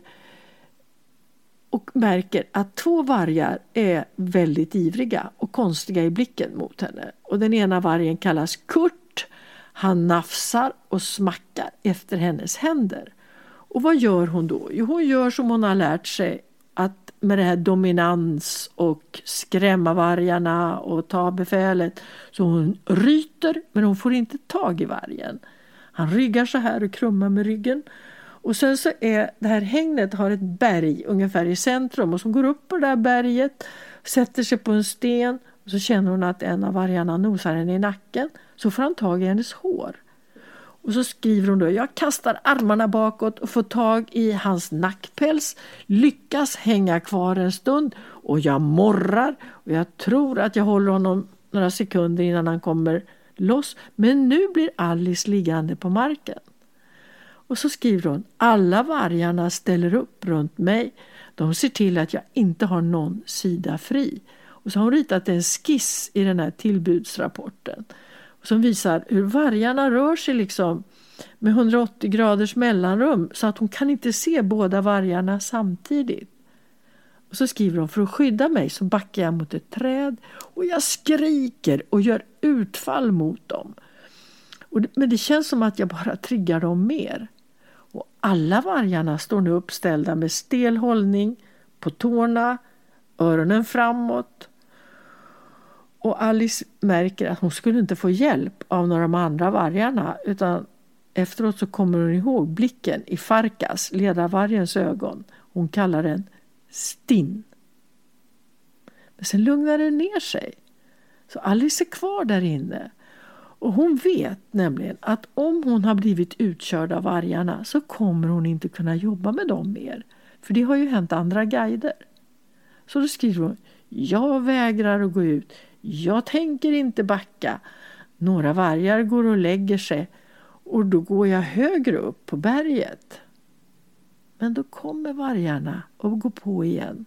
och märker att två vargar är väldigt ivriga och konstiga i blicken mot henne. Och den ena vargen kallas Kurt. Han nafsar och smackar efter hennes händer. Och vad gör hon då? Jo, hon gör som hon har lärt sig att med det här dominans och skrämma vargarna och ta befälet. Så hon ryter men hon får inte tag i vargen. Han ryggar så här och krummar med ryggen. Och sen så är det här hängnet har ett berg ungefär i centrum och som går upp på det där berget, sätter sig på en sten och så känner hon att en av vargarna nosar henne i nacken. Så får han tag i hennes hår. Och så skriver hon då, jag kastar armarna bakåt och får tag i hans nackpäls, lyckas hänga kvar en stund och jag morrar och jag tror att jag håller honom några sekunder innan han kommer loss. Men nu blir Alice liggande på marken. Och så skriver hon, alla vargarna ställer upp runt mig. De ser till att jag inte har någon sida fri. Och så har hon ritat en skiss i den här tillbudsrapporten som visar hur vargarna rör sig liksom med 180 graders mellanrum så att hon kan inte se båda vargarna samtidigt. Och så skriver hon, för att skydda mig så backar jag mot ett träd och jag skriker och gör utfall mot dem. Och, men det känns som att jag bara triggar dem mer. Och alla vargarna står nu uppställda med stel hållning, på tårna, öronen framåt. Och Alice märker att hon skulle inte få hjälp av några av de andra vargarna utan efteråt så kommer hon ihåg blicken i Farkas, ledarvargens ögon. Hon kallar den stinn. Men sen lugnar det ner sig. Så Alice är kvar där inne. Och hon vet nämligen att om hon har blivit utkörd av vargarna så kommer hon inte kunna jobba med dem mer. För det har ju hänt andra guider. Så då skriver hon Jag vägrar att gå ut. Jag tänker inte backa. Några vargar går och lägger sig och då går jag högre upp på berget. Men då kommer vargarna och går på igen.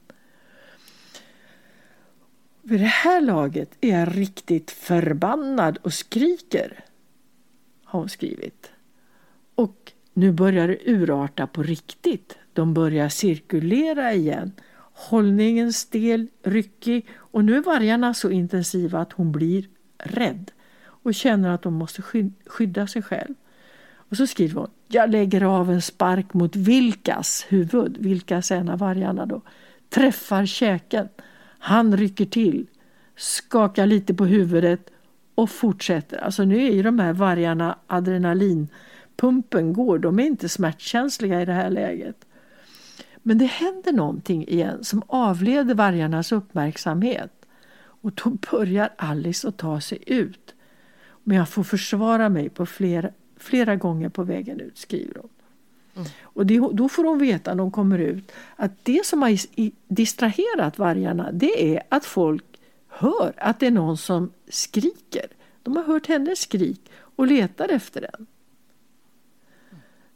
Vid det här laget är jag riktigt förbannad och skriker, har hon skrivit. Och nu börjar det urarta på riktigt. De börjar cirkulera igen. Hållningen stel, ryckig och nu är vargarna så intensiva att hon blir rädd och känner att hon måste skydda sig själv. Och så skriver hon, jag lägger av en spark mot Vilkas huvud, Vilkas en av vargarna då, träffar käken. Han rycker till, skakar lite på huvudet och fortsätter. Alltså nu är ju de här vargarna adrenalinpumpen går, de är inte smärtkänsliga i det här läget. Men det händer någonting igen som avleder vargarnas uppmärksamhet. Och då börjar Alice att ta sig ut. Men jag får försvara mig på flera, flera gånger på vägen ut, skriver hon. Mm. Och det, då får hon veta när hon kommer ut att det som har distraherat vargarna det är att folk hör att det är någon som skriker. De har hört hennes skrik och letar efter den.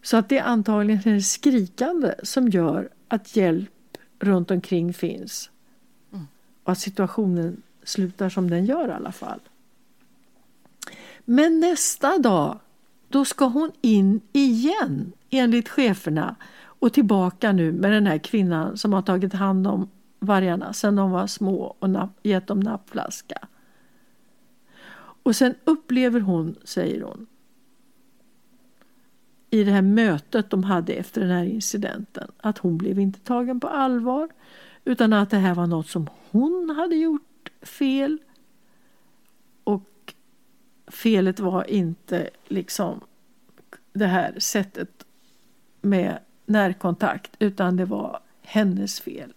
Så att det är antagligen hennes skrikande som gör att hjälp runt omkring finns. Mm. Och att situationen slutar som den gör i alla fall. Men nästa dag, då ska hon in igen enligt cheferna och tillbaka nu med den här kvinnan som har tagit hand om vargarna sedan de var små och gett dem nappflaska. Och sen upplever hon, säger hon, i det här mötet de hade efter den här incidenten att hon blev inte tagen på allvar utan att det här var något som hon hade gjort fel. Och felet var inte liksom det här sättet med närkontakt utan det var hennes fel.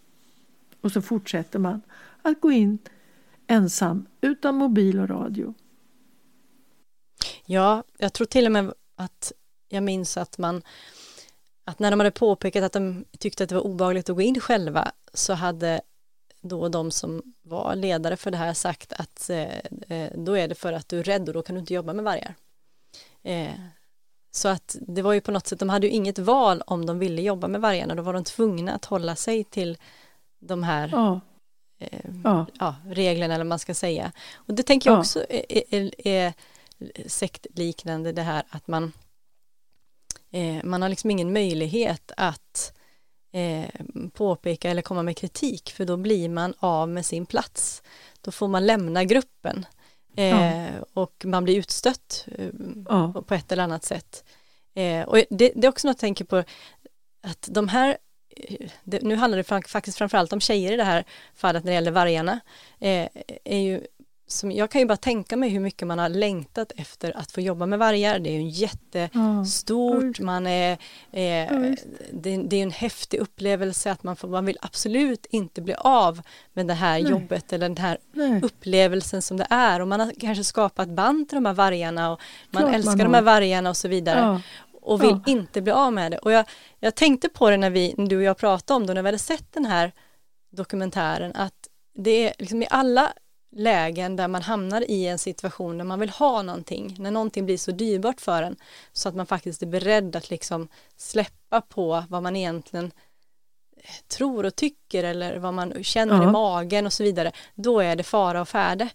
Och så fortsätter man att gå in ensam utan mobil och radio. Ja, jag tror till och med att jag minns att man att när de hade påpekat att de tyckte att det var obehagligt att gå in själva så hade då de som var ledare för det här sagt att eh, eh, då är det för att du är rädd och då kan du inte jobba med vargar. Eh, så att det var ju på något sätt, de hade ju inget val om de ville jobba med vargarna, då var de tvungna att hålla sig till de här ja. Eh, ja. ja reglerna eller vad man ska säga. Och det tänker jag ja. också är, är, är sektliknande det här att man eh, man har liksom ingen möjlighet att eh, påpeka eller komma med kritik för då blir man av med sin plats. Då får man lämna gruppen eh, ja. och man blir utstött eh, ja. på, på, ett eller annat sätt. Eh, och det, det, är också något jag tänker på att de här det, nu handlar det faktiskt framförallt om tjejer i det här fallet när det gäller vargarna, eh, är ju som, jag kan ju bara tänka mig hur mycket man har längtat efter att få jobba med vargar. Det är ju jättestort, man är, eh, det, det, är en häftig upplevelse att man, får, man vill absolut inte bli av med det här Nej. jobbet eller den här Nej. upplevelsen som det är. Och man har kanske skapat band till de här vargarna och man Klart älskar man de här vargarna och så vidare. Ja. Och vill ja. inte bli av med det. Och jag, jag tänkte på det när, vi, när du och jag pratade om det, när vi hade sett den här dokumentären, att det är liksom i alla lägen där man hamnar i en situation där man vill ha någonting, när någonting blir så dyrbart för en så att man faktiskt är beredd att liksom släppa på vad man egentligen tror och tycker eller vad man känner ja. i magen och så vidare, då är det fara och färde.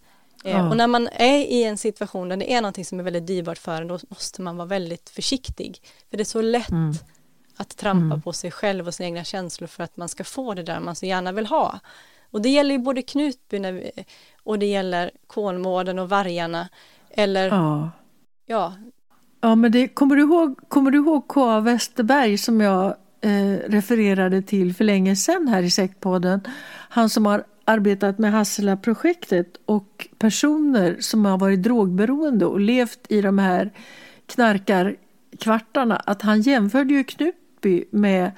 Eh, ja. Och när man är i en situation där det är någonting som är väldigt dyrbart för en, då måste man vara väldigt försiktig. För det är så lätt mm. att trampa mm. på sig själv och sina egna känslor för att man ska få det där man så gärna vill ha. Och det gäller ju både Knutby och det gäller Kolmården och vargarna. Eller ja. ja. Ja, men det, kommer, du ihåg, kommer du ihåg K.A. Westerberg som jag eh, refererade till för länge sedan här i Sektpodden? Han som har arbetat med Hassela-projektet och personer som har varit drogberoende och levt i de här knarkarkvartarna. Att han jämförde ju Knutby med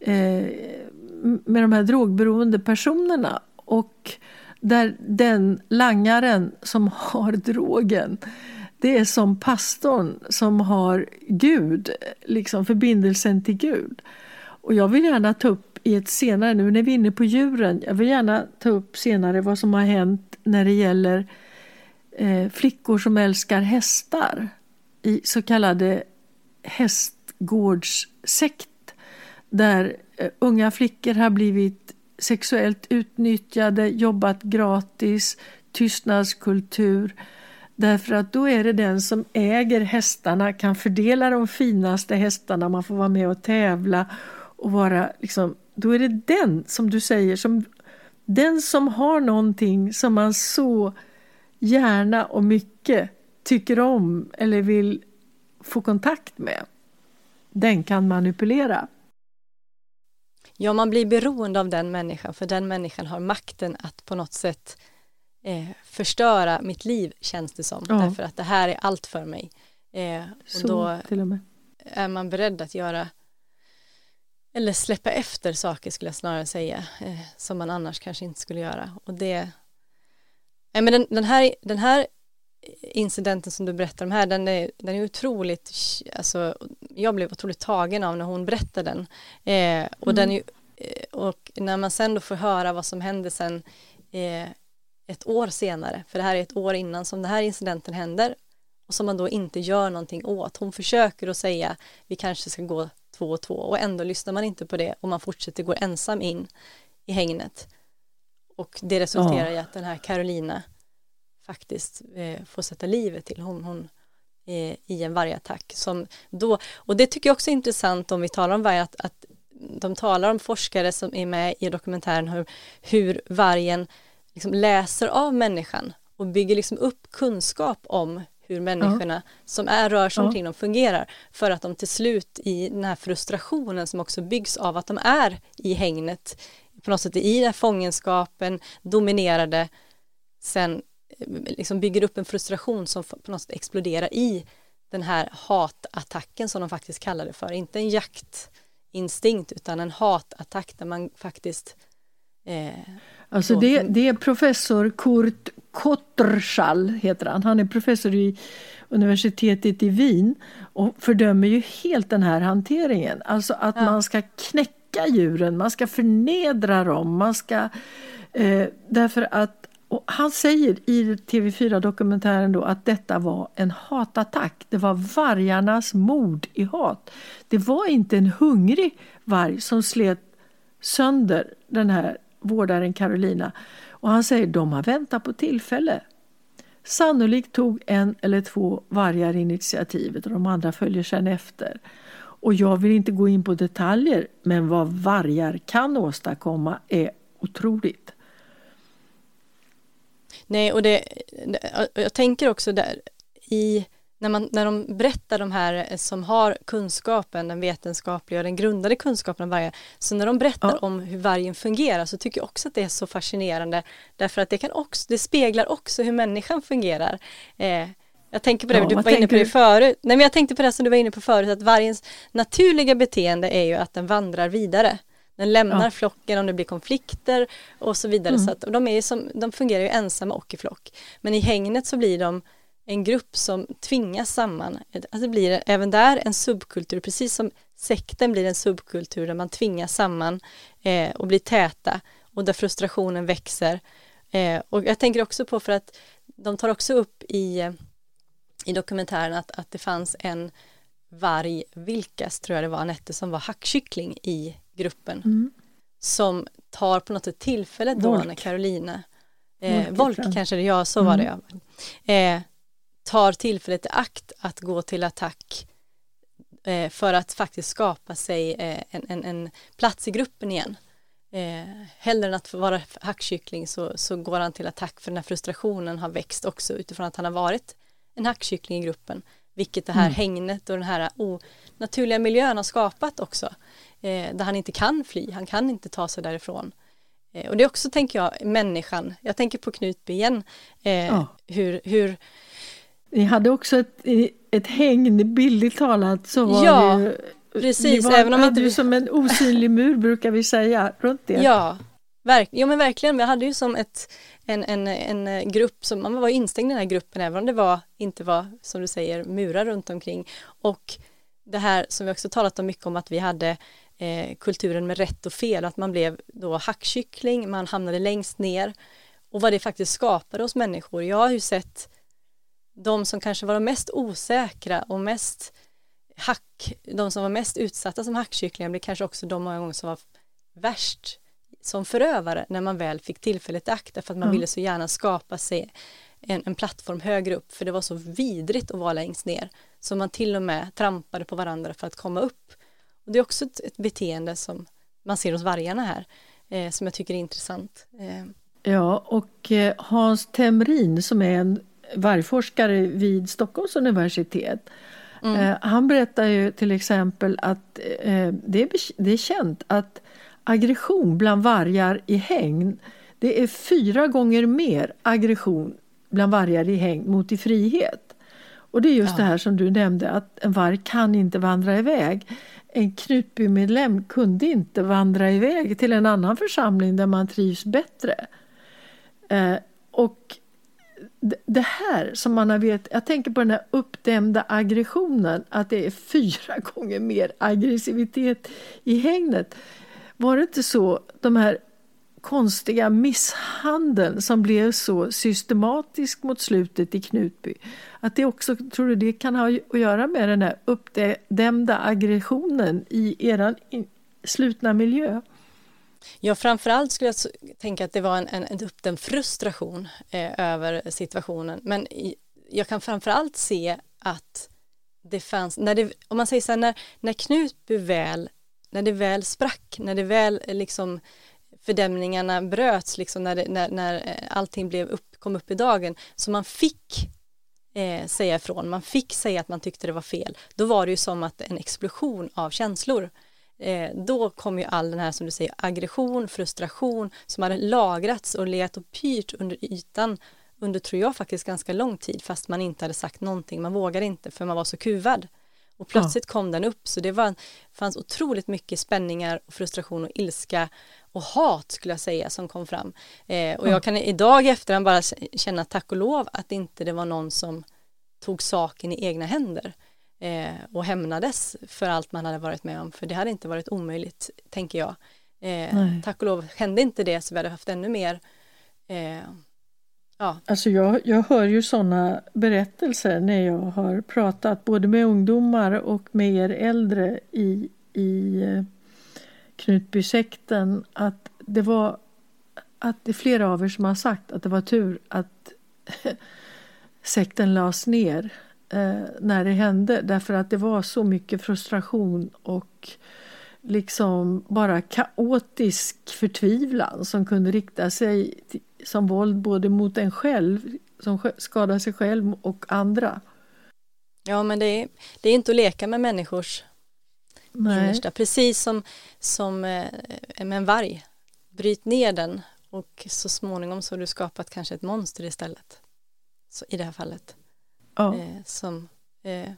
eh, med de här drogberoende personerna och där den langaren som har drogen det är som pastorn som har Gud, liksom förbindelsen till Gud. Och jag vill gärna ta upp i ett senare, nu när vi är inne på djuren, jag vill gärna ta upp senare vad som har hänt när det gäller eh, flickor som älskar hästar i så kallade hästgårdssekt där Eh, unga flickor har blivit sexuellt utnyttjade, jobbat gratis, tystnadskultur. Därför att då är det den som äger hästarna kan fördela de finaste hästarna, man får vara med och tävla och vara liksom, då är det den som du säger, som, den som har någonting som man så gärna och mycket tycker om eller vill få kontakt med. Den kan manipulera. Ja, man blir beroende av den människan för den människan har makten att på något sätt eh, förstöra mitt liv känns det som. Ja. Därför att det här är allt för mig. Eh, och Så, då är man beredd att göra eller släppa efter saker skulle jag snarare säga eh, som man annars kanske inte skulle göra. Och det men den, den, här, den här incidenten som du berättar om här, den är, den är otroligt, alltså jag blev otroligt tagen av när hon berättade den. Eh, och, mm. den är, eh, och när man sen då får höra vad som hände sen eh, ett år senare, för det här är ett år innan som den här incidenten händer och som man då inte gör någonting åt. Hon försöker att säga vi kanske ska gå två och två och ändå lyssnar man inte på det och man fortsätter gå ensam in i hängnet. Och det resulterar oh. i att den här Carolina faktiskt eh, får sätta livet till. Hon, hon eh, i en vargattack. Som då, och det tycker jag också är intressant om vi talar om varg, att, att de talar om forskare som är med i dokumentären hur, hur vargen liksom läser av människan och bygger liksom upp kunskap om hur människorna ja. som är rör sig omkring ja. dem fungerar för att de till slut i den här frustrationen som också byggs av att de är i hängnet på något sätt i den här fångenskapen dominerade sen liksom bygger upp en frustration som på något sätt exploderar i den här hatattacken som de faktiskt kallar det för. Inte en jaktinstinkt utan en hatattack där man faktiskt eh, Alltså det, det, är professor Kurt Kotterschall, heter han. Han är professor i universitetet i Wien och fördömer ju helt den här hanteringen. Alltså att ja. man ska knäcka djuren, man ska förnedra dem, man ska... Eh, därför att och han säger i TV4-dokumentären då att detta var en hatattack. Det var vargarnas mord i hat. Det var inte en hungrig varg som slet sönder den här vårdaren Carolina. Och han säger de har väntat på tillfälle. Sannolikt tog en eller två vargar initiativet och de andra följer sen efter. Och jag vill inte gå in på detaljer men vad vargar kan åstadkomma är otroligt. Nej, och det, jag tänker också där i när, man, när de berättar de här som har kunskapen, den vetenskapliga och den grundade kunskapen om vargen, så när de berättar ja. om hur vargen fungerar så tycker jag också att det är så fascinerande därför att det, kan också, det speglar också hur människan fungerar. Eh, jag tänker på det, ja, du var inne på det förut. Nej men jag tänkte på det som du var inne på förut, att vargens naturliga beteende är ju att den vandrar vidare. Den lämnar ja. flocken om det blir konflikter och så vidare. Mm. Så att, och de, är som, de fungerar ju ensamma och i flock. Men i hängnet så blir de en grupp som tvingas samman. Alltså det blir även där en subkultur, precis som sekten blir en subkultur där man tvingas samman eh, och blir täta och där frustrationen växer. Eh, och jag tänker också på för att de tar också upp i, i dokumentären att, att det fanns en varg, Vilkas tror jag det var, Anette, som var hackkyckling i gruppen. Mm. Som tar på något sätt tillfället då när Carolina eh, Volk kanske det, ja så mm. var det ja. Eh, tar tillfället i akt att gå till attack eh, för att faktiskt skapa sig eh, en, en, en, plats i gruppen igen. Eh, hellre än att vara hackkyckling så, så går han till attack för den här frustrationen har växt också utifrån att han har varit en hackkyckling i gruppen. Vilket det här mm. hängnet och den här onaturliga miljön har skapat också. Eh, där han inte kan fly, han kan inte ta sig därifrån. Eh, och det är också, tänker jag, människan. Jag tänker på Knutby igen. Eh, ja. hur, hur ni hade också ett, ett hägn, bildligt talat så var ja, det precis. Var, även om hade inte... som en osynlig mur brukar vi säga runt det. Ja, verk, ja men verkligen. Vi hade ju som ett, en, en, en grupp som, man var instängd i den här gruppen även om det var, inte var, som du säger, murar runt omkring. Och det här som vi också talat om mycket om att vi hade eh, kulturen med rätt och fel, att man blev då hackkyckling, man hamnade längst ner och vad det faktiskt skapade hos människor. Jag har ju sett de som kanske var de mest osäkra och mest hack, de som var mest utsatta som hackkycklingar blir kanske också de många gånger som var värst som förövare när man väl fick tillfället i akt för att man mm. ville så gärna skapa sig en, en plattform högre upp för det var så vidrigt att vara längst ner så man till och med trampade på varandra för att komma upp. Och Det är också ett, ett beteende som man ser hos vargarna här eh, som jag tycker är intressant. Eh. Ja, och eh, Hans Temrin som är en vargforskare vid Stockholms universitet. Mm. Eh, han berättar ju till exempel att eh, det, är, det är känt att aggression bland vargar i hägn det är fyra gånger mer aggression bland vargar i hägn mot i frihet. Och det är just ja. det här som du nämnde att en varg kan inte vandra iväg. En Knutbymedlem kunde inte vandra iväg till en annan församling där man trivs bättre. Eh, och det här som man har vet, jag tänker på den här uppdämda aggressionen, att det är fyra gånger mer aggressivitet i hägnet. Var det inte så, de här konstiga misshandeln som blev så systematisk mot slutet i Knutby, att det också, tror du det kan ha att göra med den här uppdämda aggressionen i er slutna miljö? Ja, framförallt skulle jag tänka att det var en, en, en uppdämd frustration eh, över situationen. Men i, jag kan framförallt se att det fanns, när det, om man säger så här, när, när Knutby väl, när det väl sprack, när det väl eh, liksom fördämningarna bröts, liksom när, det, när, när eh, allting blev upp, kom upp i dagen, så man fick eh, säga ifrån, man fick säga att man tyckte det var fel, då var det ju som att en explosion av känslor. Eh, då kom ju all den här som du säger aggression, frustration som hade lagrats och legat och pyrt under ytan under, tror jag, faktiskt ganska lång tid fast man inte hade sagt någonting, man vågade inte för man var så kuvad. Och plötsligt ja. kom den upp så det var, fanns otroligt mycket spänningar och frustration och ilska och hat skulle jag säga som kom fram. Eh, och ja. jag kan idag efterhand bara känna tack och lov att inte det var någon som tog saken i egna händer eh, och hämnades för allt man hade varit med om, för det hade inte varit omöjligt, tänker jag. Eh, tack och lov hände inte det, så vi hade haft ännu mer eh, Ja. Alltså jag, jag hör ju sådana berättelser när jag har pratat både med ungdomar och med er äldre i, i eh, Knutbysekten att det var att det är flera av er som har sagt att det var tur att sekten lades ner eh, när det hände därför att det var så mycket frustration och liksom bara kaotisk förtvivlan som kunde rikta sig till, som våld både mot en själv, som skadar sig själv och andra. Ja, men det är, det är inte att leka med människors Nej. innersta. Precis som, som eh, med en varg. Bryt ner den och så småningom så har du skapat kanske ett monster istället. Så, I det här fallet. Ja. Eh, som, eh,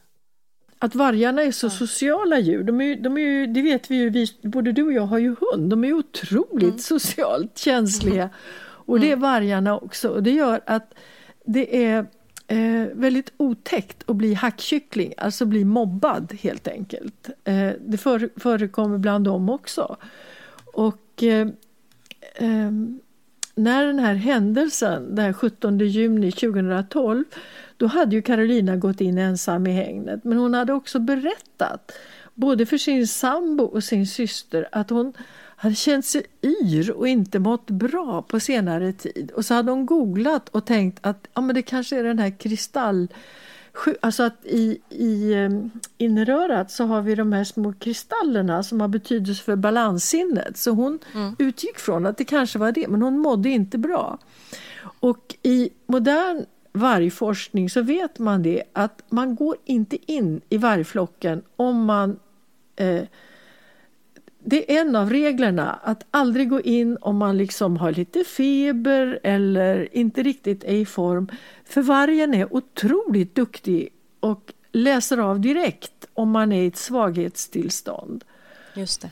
Att vargarna är så sociala djur, de är, de är ju, det vet vi ju, vi, både du och jag har ju hund, de är otroligt socialt känsliga. Och det är vargarna också. Och det gör att det är eh, väldigt otäckt att bli hackkyckling, alltså bli mobbad helt enkelt. Eh, det för, förekommer bland dem också. Och eh, ehm, när den här händelsen, den här 17 juni 2012, då hade ju Carolina gått in ensam i hägnet. Men hon hade också berättat, både för sin sambo och sin syster, att hon hade känt sig yr och inte mått bra på senare tid. Och så hade hon googlat och tänkt att ja, men det kanske är den här kristall... Alltså att i, i um, inrörat så har vi de här små kristallerna som har betydelse för balanssinnet. Så hon utgick från att det kanske var det, men hon mådde inte bra. Och i modern vargforskning så vet man det att man går inte in i vargflocken om man eh, det är en av reglerna att aldrig gå in om man liksom har lite feber eller inte riktigt är i form. För vargen är otroligt duktig och läser av direkt om man är i ett svaghetstillstånd. just det.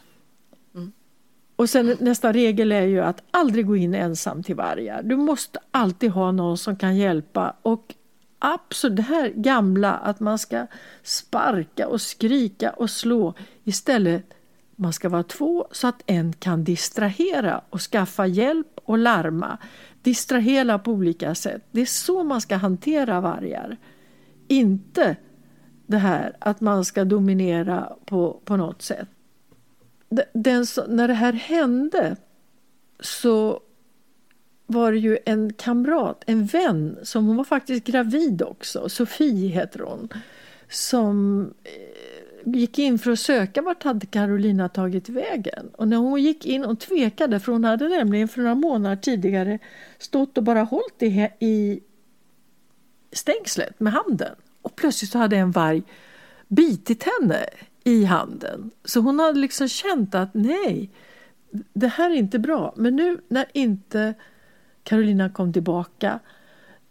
Och sen nästa regel är ju att aldrig gå in ensam till vargar. Du måste alltid ha någon som kan hjälpa. Och absolut, det här gamla att man ska sparka och skrika och slå istället man ska vara två så att en kan distrahera och skaffa hjälp och larma. Distrahera på olika sätt. Det är så man ska hantera vargar. Inte det här att man ska dominera på, på något sätt. Den, när det här hände så var det ju en kamrat, en vän, som hon var faktiskt gravid också, Sofie heter hon, som eh, gick in för att söka vart hade Carolina tagit vägen. Och när hon gick in och tvekade, för hon hade nämligen för några månader tidigare stått och bara hållit i, i stängslet med handen. Och plötsligt så hade en varg bitit henne i handen. Så hon hade liksom känt att nej, det här är inte bra. Men nu när inte Carolina kom tillbaka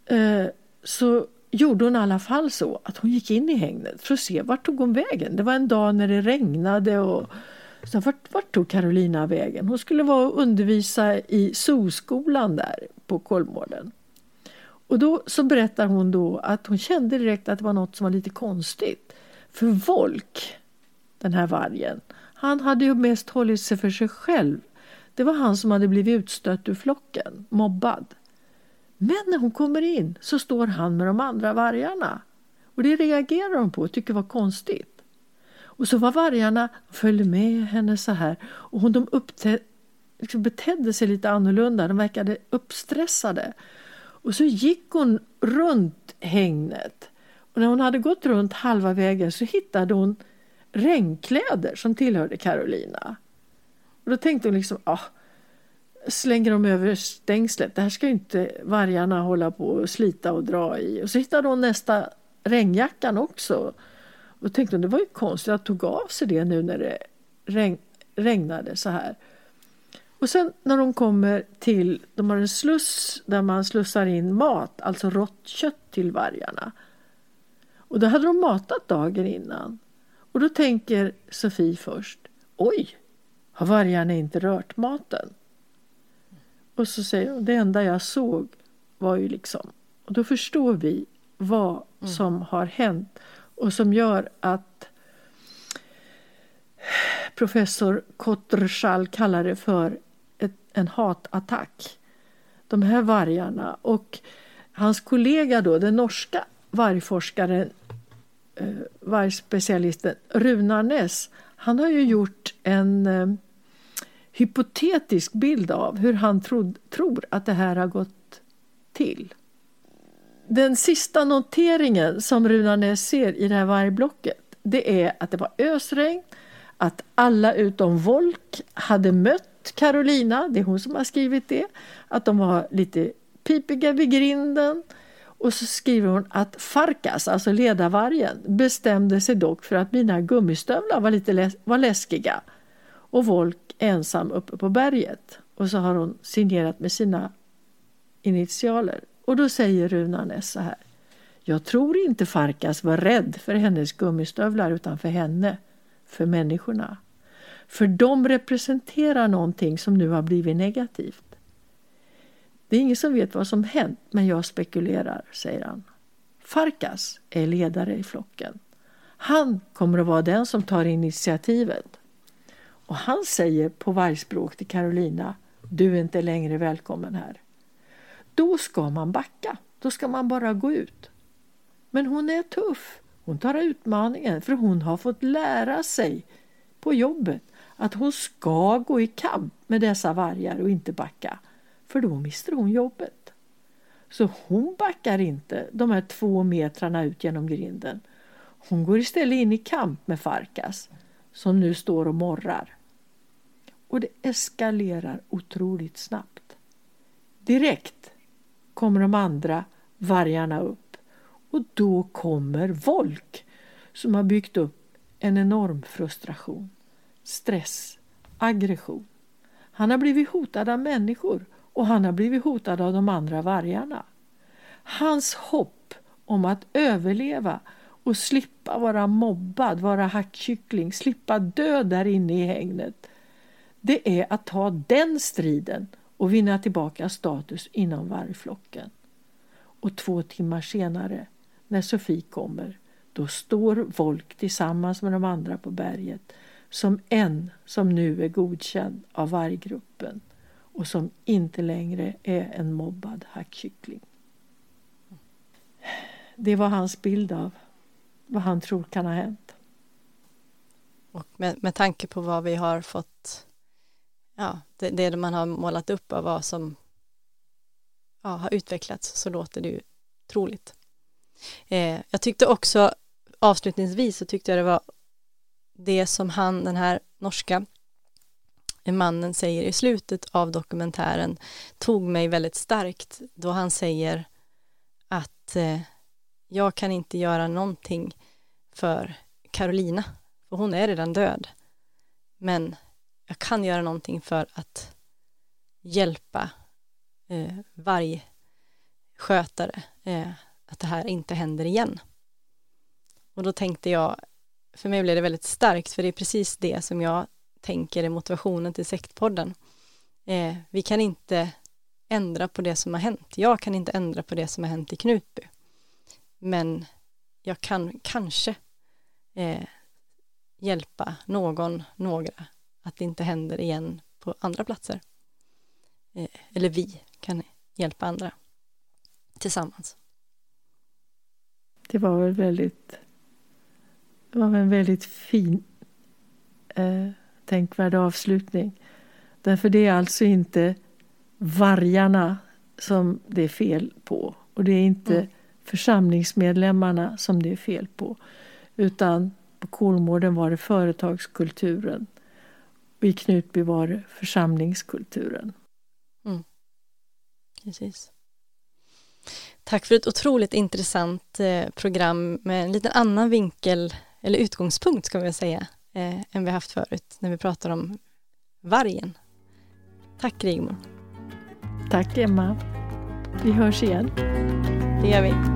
eh, så gjorde hon i alla fall så att hon gick in i hägnet för att se vart tog hon vägen. Det var en dag när det regnade och så vart, vart tog Carolina vägen? Hon skulle vara och undervisa i Soskolan där på Kolmården. Och då så berättar hon då att hon kände direkt att det var något som var lite konstigt. För Volk, den här vargen, han hade ju mest hållit sig för sig själv. Det var han som hade blivit utstött ur flocken, mobbad. Men när hon kommer in så står han med de andra vargarna. Och det reagerar hon på och tycker var konstigt. Och så var vargarna, följde med henne så här och hon, de upptä, liksom betedde sig lite annorlunda, de verkade uppstressade. Och så gick hon runt hängnet. Och när hon hade gått runt halva vägen så hittade hon regnkläder som tillhörde Carolina. Och då tänkte hon liksom, ah, slänger de över stängslet. Det här ska ju inte vargarna hålla på och slita och dra i. Och så hittade hon nästa regnjackan också. Och tänkte hon, det var ju konstigt att tog av sig det nu när det regn, regnade så här. Och sen när de kommer till, de har en sluss där man slussar in mat, alltså rått kött till vargarna. Och då hade de matat dagen innan. Och då tänker Sofie först, oj, har vargarna inte rört maten? Och så säger hon, det enda jag såg var ju liksom... Och då förstår vi vad som har hänt och som gör att professor Kotterschall kallar det för ett, en hatattack. De här vargarna och hans kollega då, den norska vargforskaren, Eh, vargspecialisten Runar Ness, han har ju gjort en eh, hypotetisk bild av hur han trod, tror att det här har gått till. Den sista noteringen som Runar Ness ser i det här vargblocket det är att det var ösregn, att alla utom Volk hade mött Carolina, det är hon som har skrivit det, att de var lite pipiga vid grinden och så skriver hon att Farkas, alltså ledarvargen, bestämde sig dock för att mina gummistövlar var lite läs var läskiga och Volk ensam uppe på berget. Och så har hon signerat med sina initialer. Och då säger Runanes så här. Jag tror inte Farkas var rädd för hennes gummistövlar utan för henne, för människorna. För de representerar någonting som nu har blivit negativt. Det är ingen som vet vad som hänt, men jag spekulerar, säger han. Farkas är ledare i flocken. Han kommer att vara den som tar initiativet. Och han säger på vargspråk till Carolina, du är inte längre välkommen här. Då ska man backa, då ska man bara gå ut. Men hon är tuff, hon tar utmaningen för hon har fått lära sig på jobbet att hon ska gå i kamp med dessa vargar och inte backa för då mister hon jobbet. Så hon backar inte de här två metrarna ut genom grinden. Hon går istället in i kamp med Farkas som nu står och morrar. Och det eskalerar otroligt snabbt. Direkt kommer de andra vargarna upp och då kommer Volk som har byggt upp en enorm frustration, stress, aggression. Han har blivit hotad av människor och han har blivit hotad av de andra vargarna. Hans hopp om att överleva och slippa vara mobbad, vara hackkyckling, slippa dö där inne i hägnet. Det är att ta den striden och vinna tillbaka status inom vargflocken. Och två timmar senare, när Sofie kommer, då står Volk tillsammans med de andra på berget som en som nu är godkänd av varggruppen och som inte längre är en mobbad hackkyckling. Det var hans bild av vad han tror kan ha hänt. Och med, med tanke på vad vi har fått, ja, det, det man har målat upp av vad som ja, har utvecklats så låter det ju troligt. Eh, jag tyckte också avslutningsvis så tyckte jag det var det som han, den här norska mannen säger i slutet av dokumentären tog mig väldigt starkt då han säger att eh, jag kan inte göra någonting för Carolina, för hon är redan död. Men jag kan göra någonting för att hjälpa eh, varje skötare eh, att det här inte händer igen. Och då tänkte jag, för mig blev det väldigt starkt, för det är precis det som jag tänker är motivationen till sektpodden. Eh, vi kan inte ändra på det som har hänt. Jag kan inte ändra på det som har hänt i Knutby. Men jag kan kanske eh, hjälpa någon, några, att det inte händer igen på andra platser. Eh, eller vi kan hjälpa andra tillsammans. Det var väl väldigt, det var en väldigt fin eh, tänkvärd avslutning. Därför det är alltså inte vargarna som det är fel på och det är inte mm. församlingsmedlemmarna som det är fel på. Utan på Kolmården var det företagskulturen och i Knutby var det församlingskulturen. Mm. Precis. Tack för ett otroligt intressant eh, program med en liten annan vinkel eller utgångspunkt ska vi säga eh, än vi haft förut när vi pratar om vargen. Tack Rigmor. Tack Emma. Vi hörs igen. Det gör vi.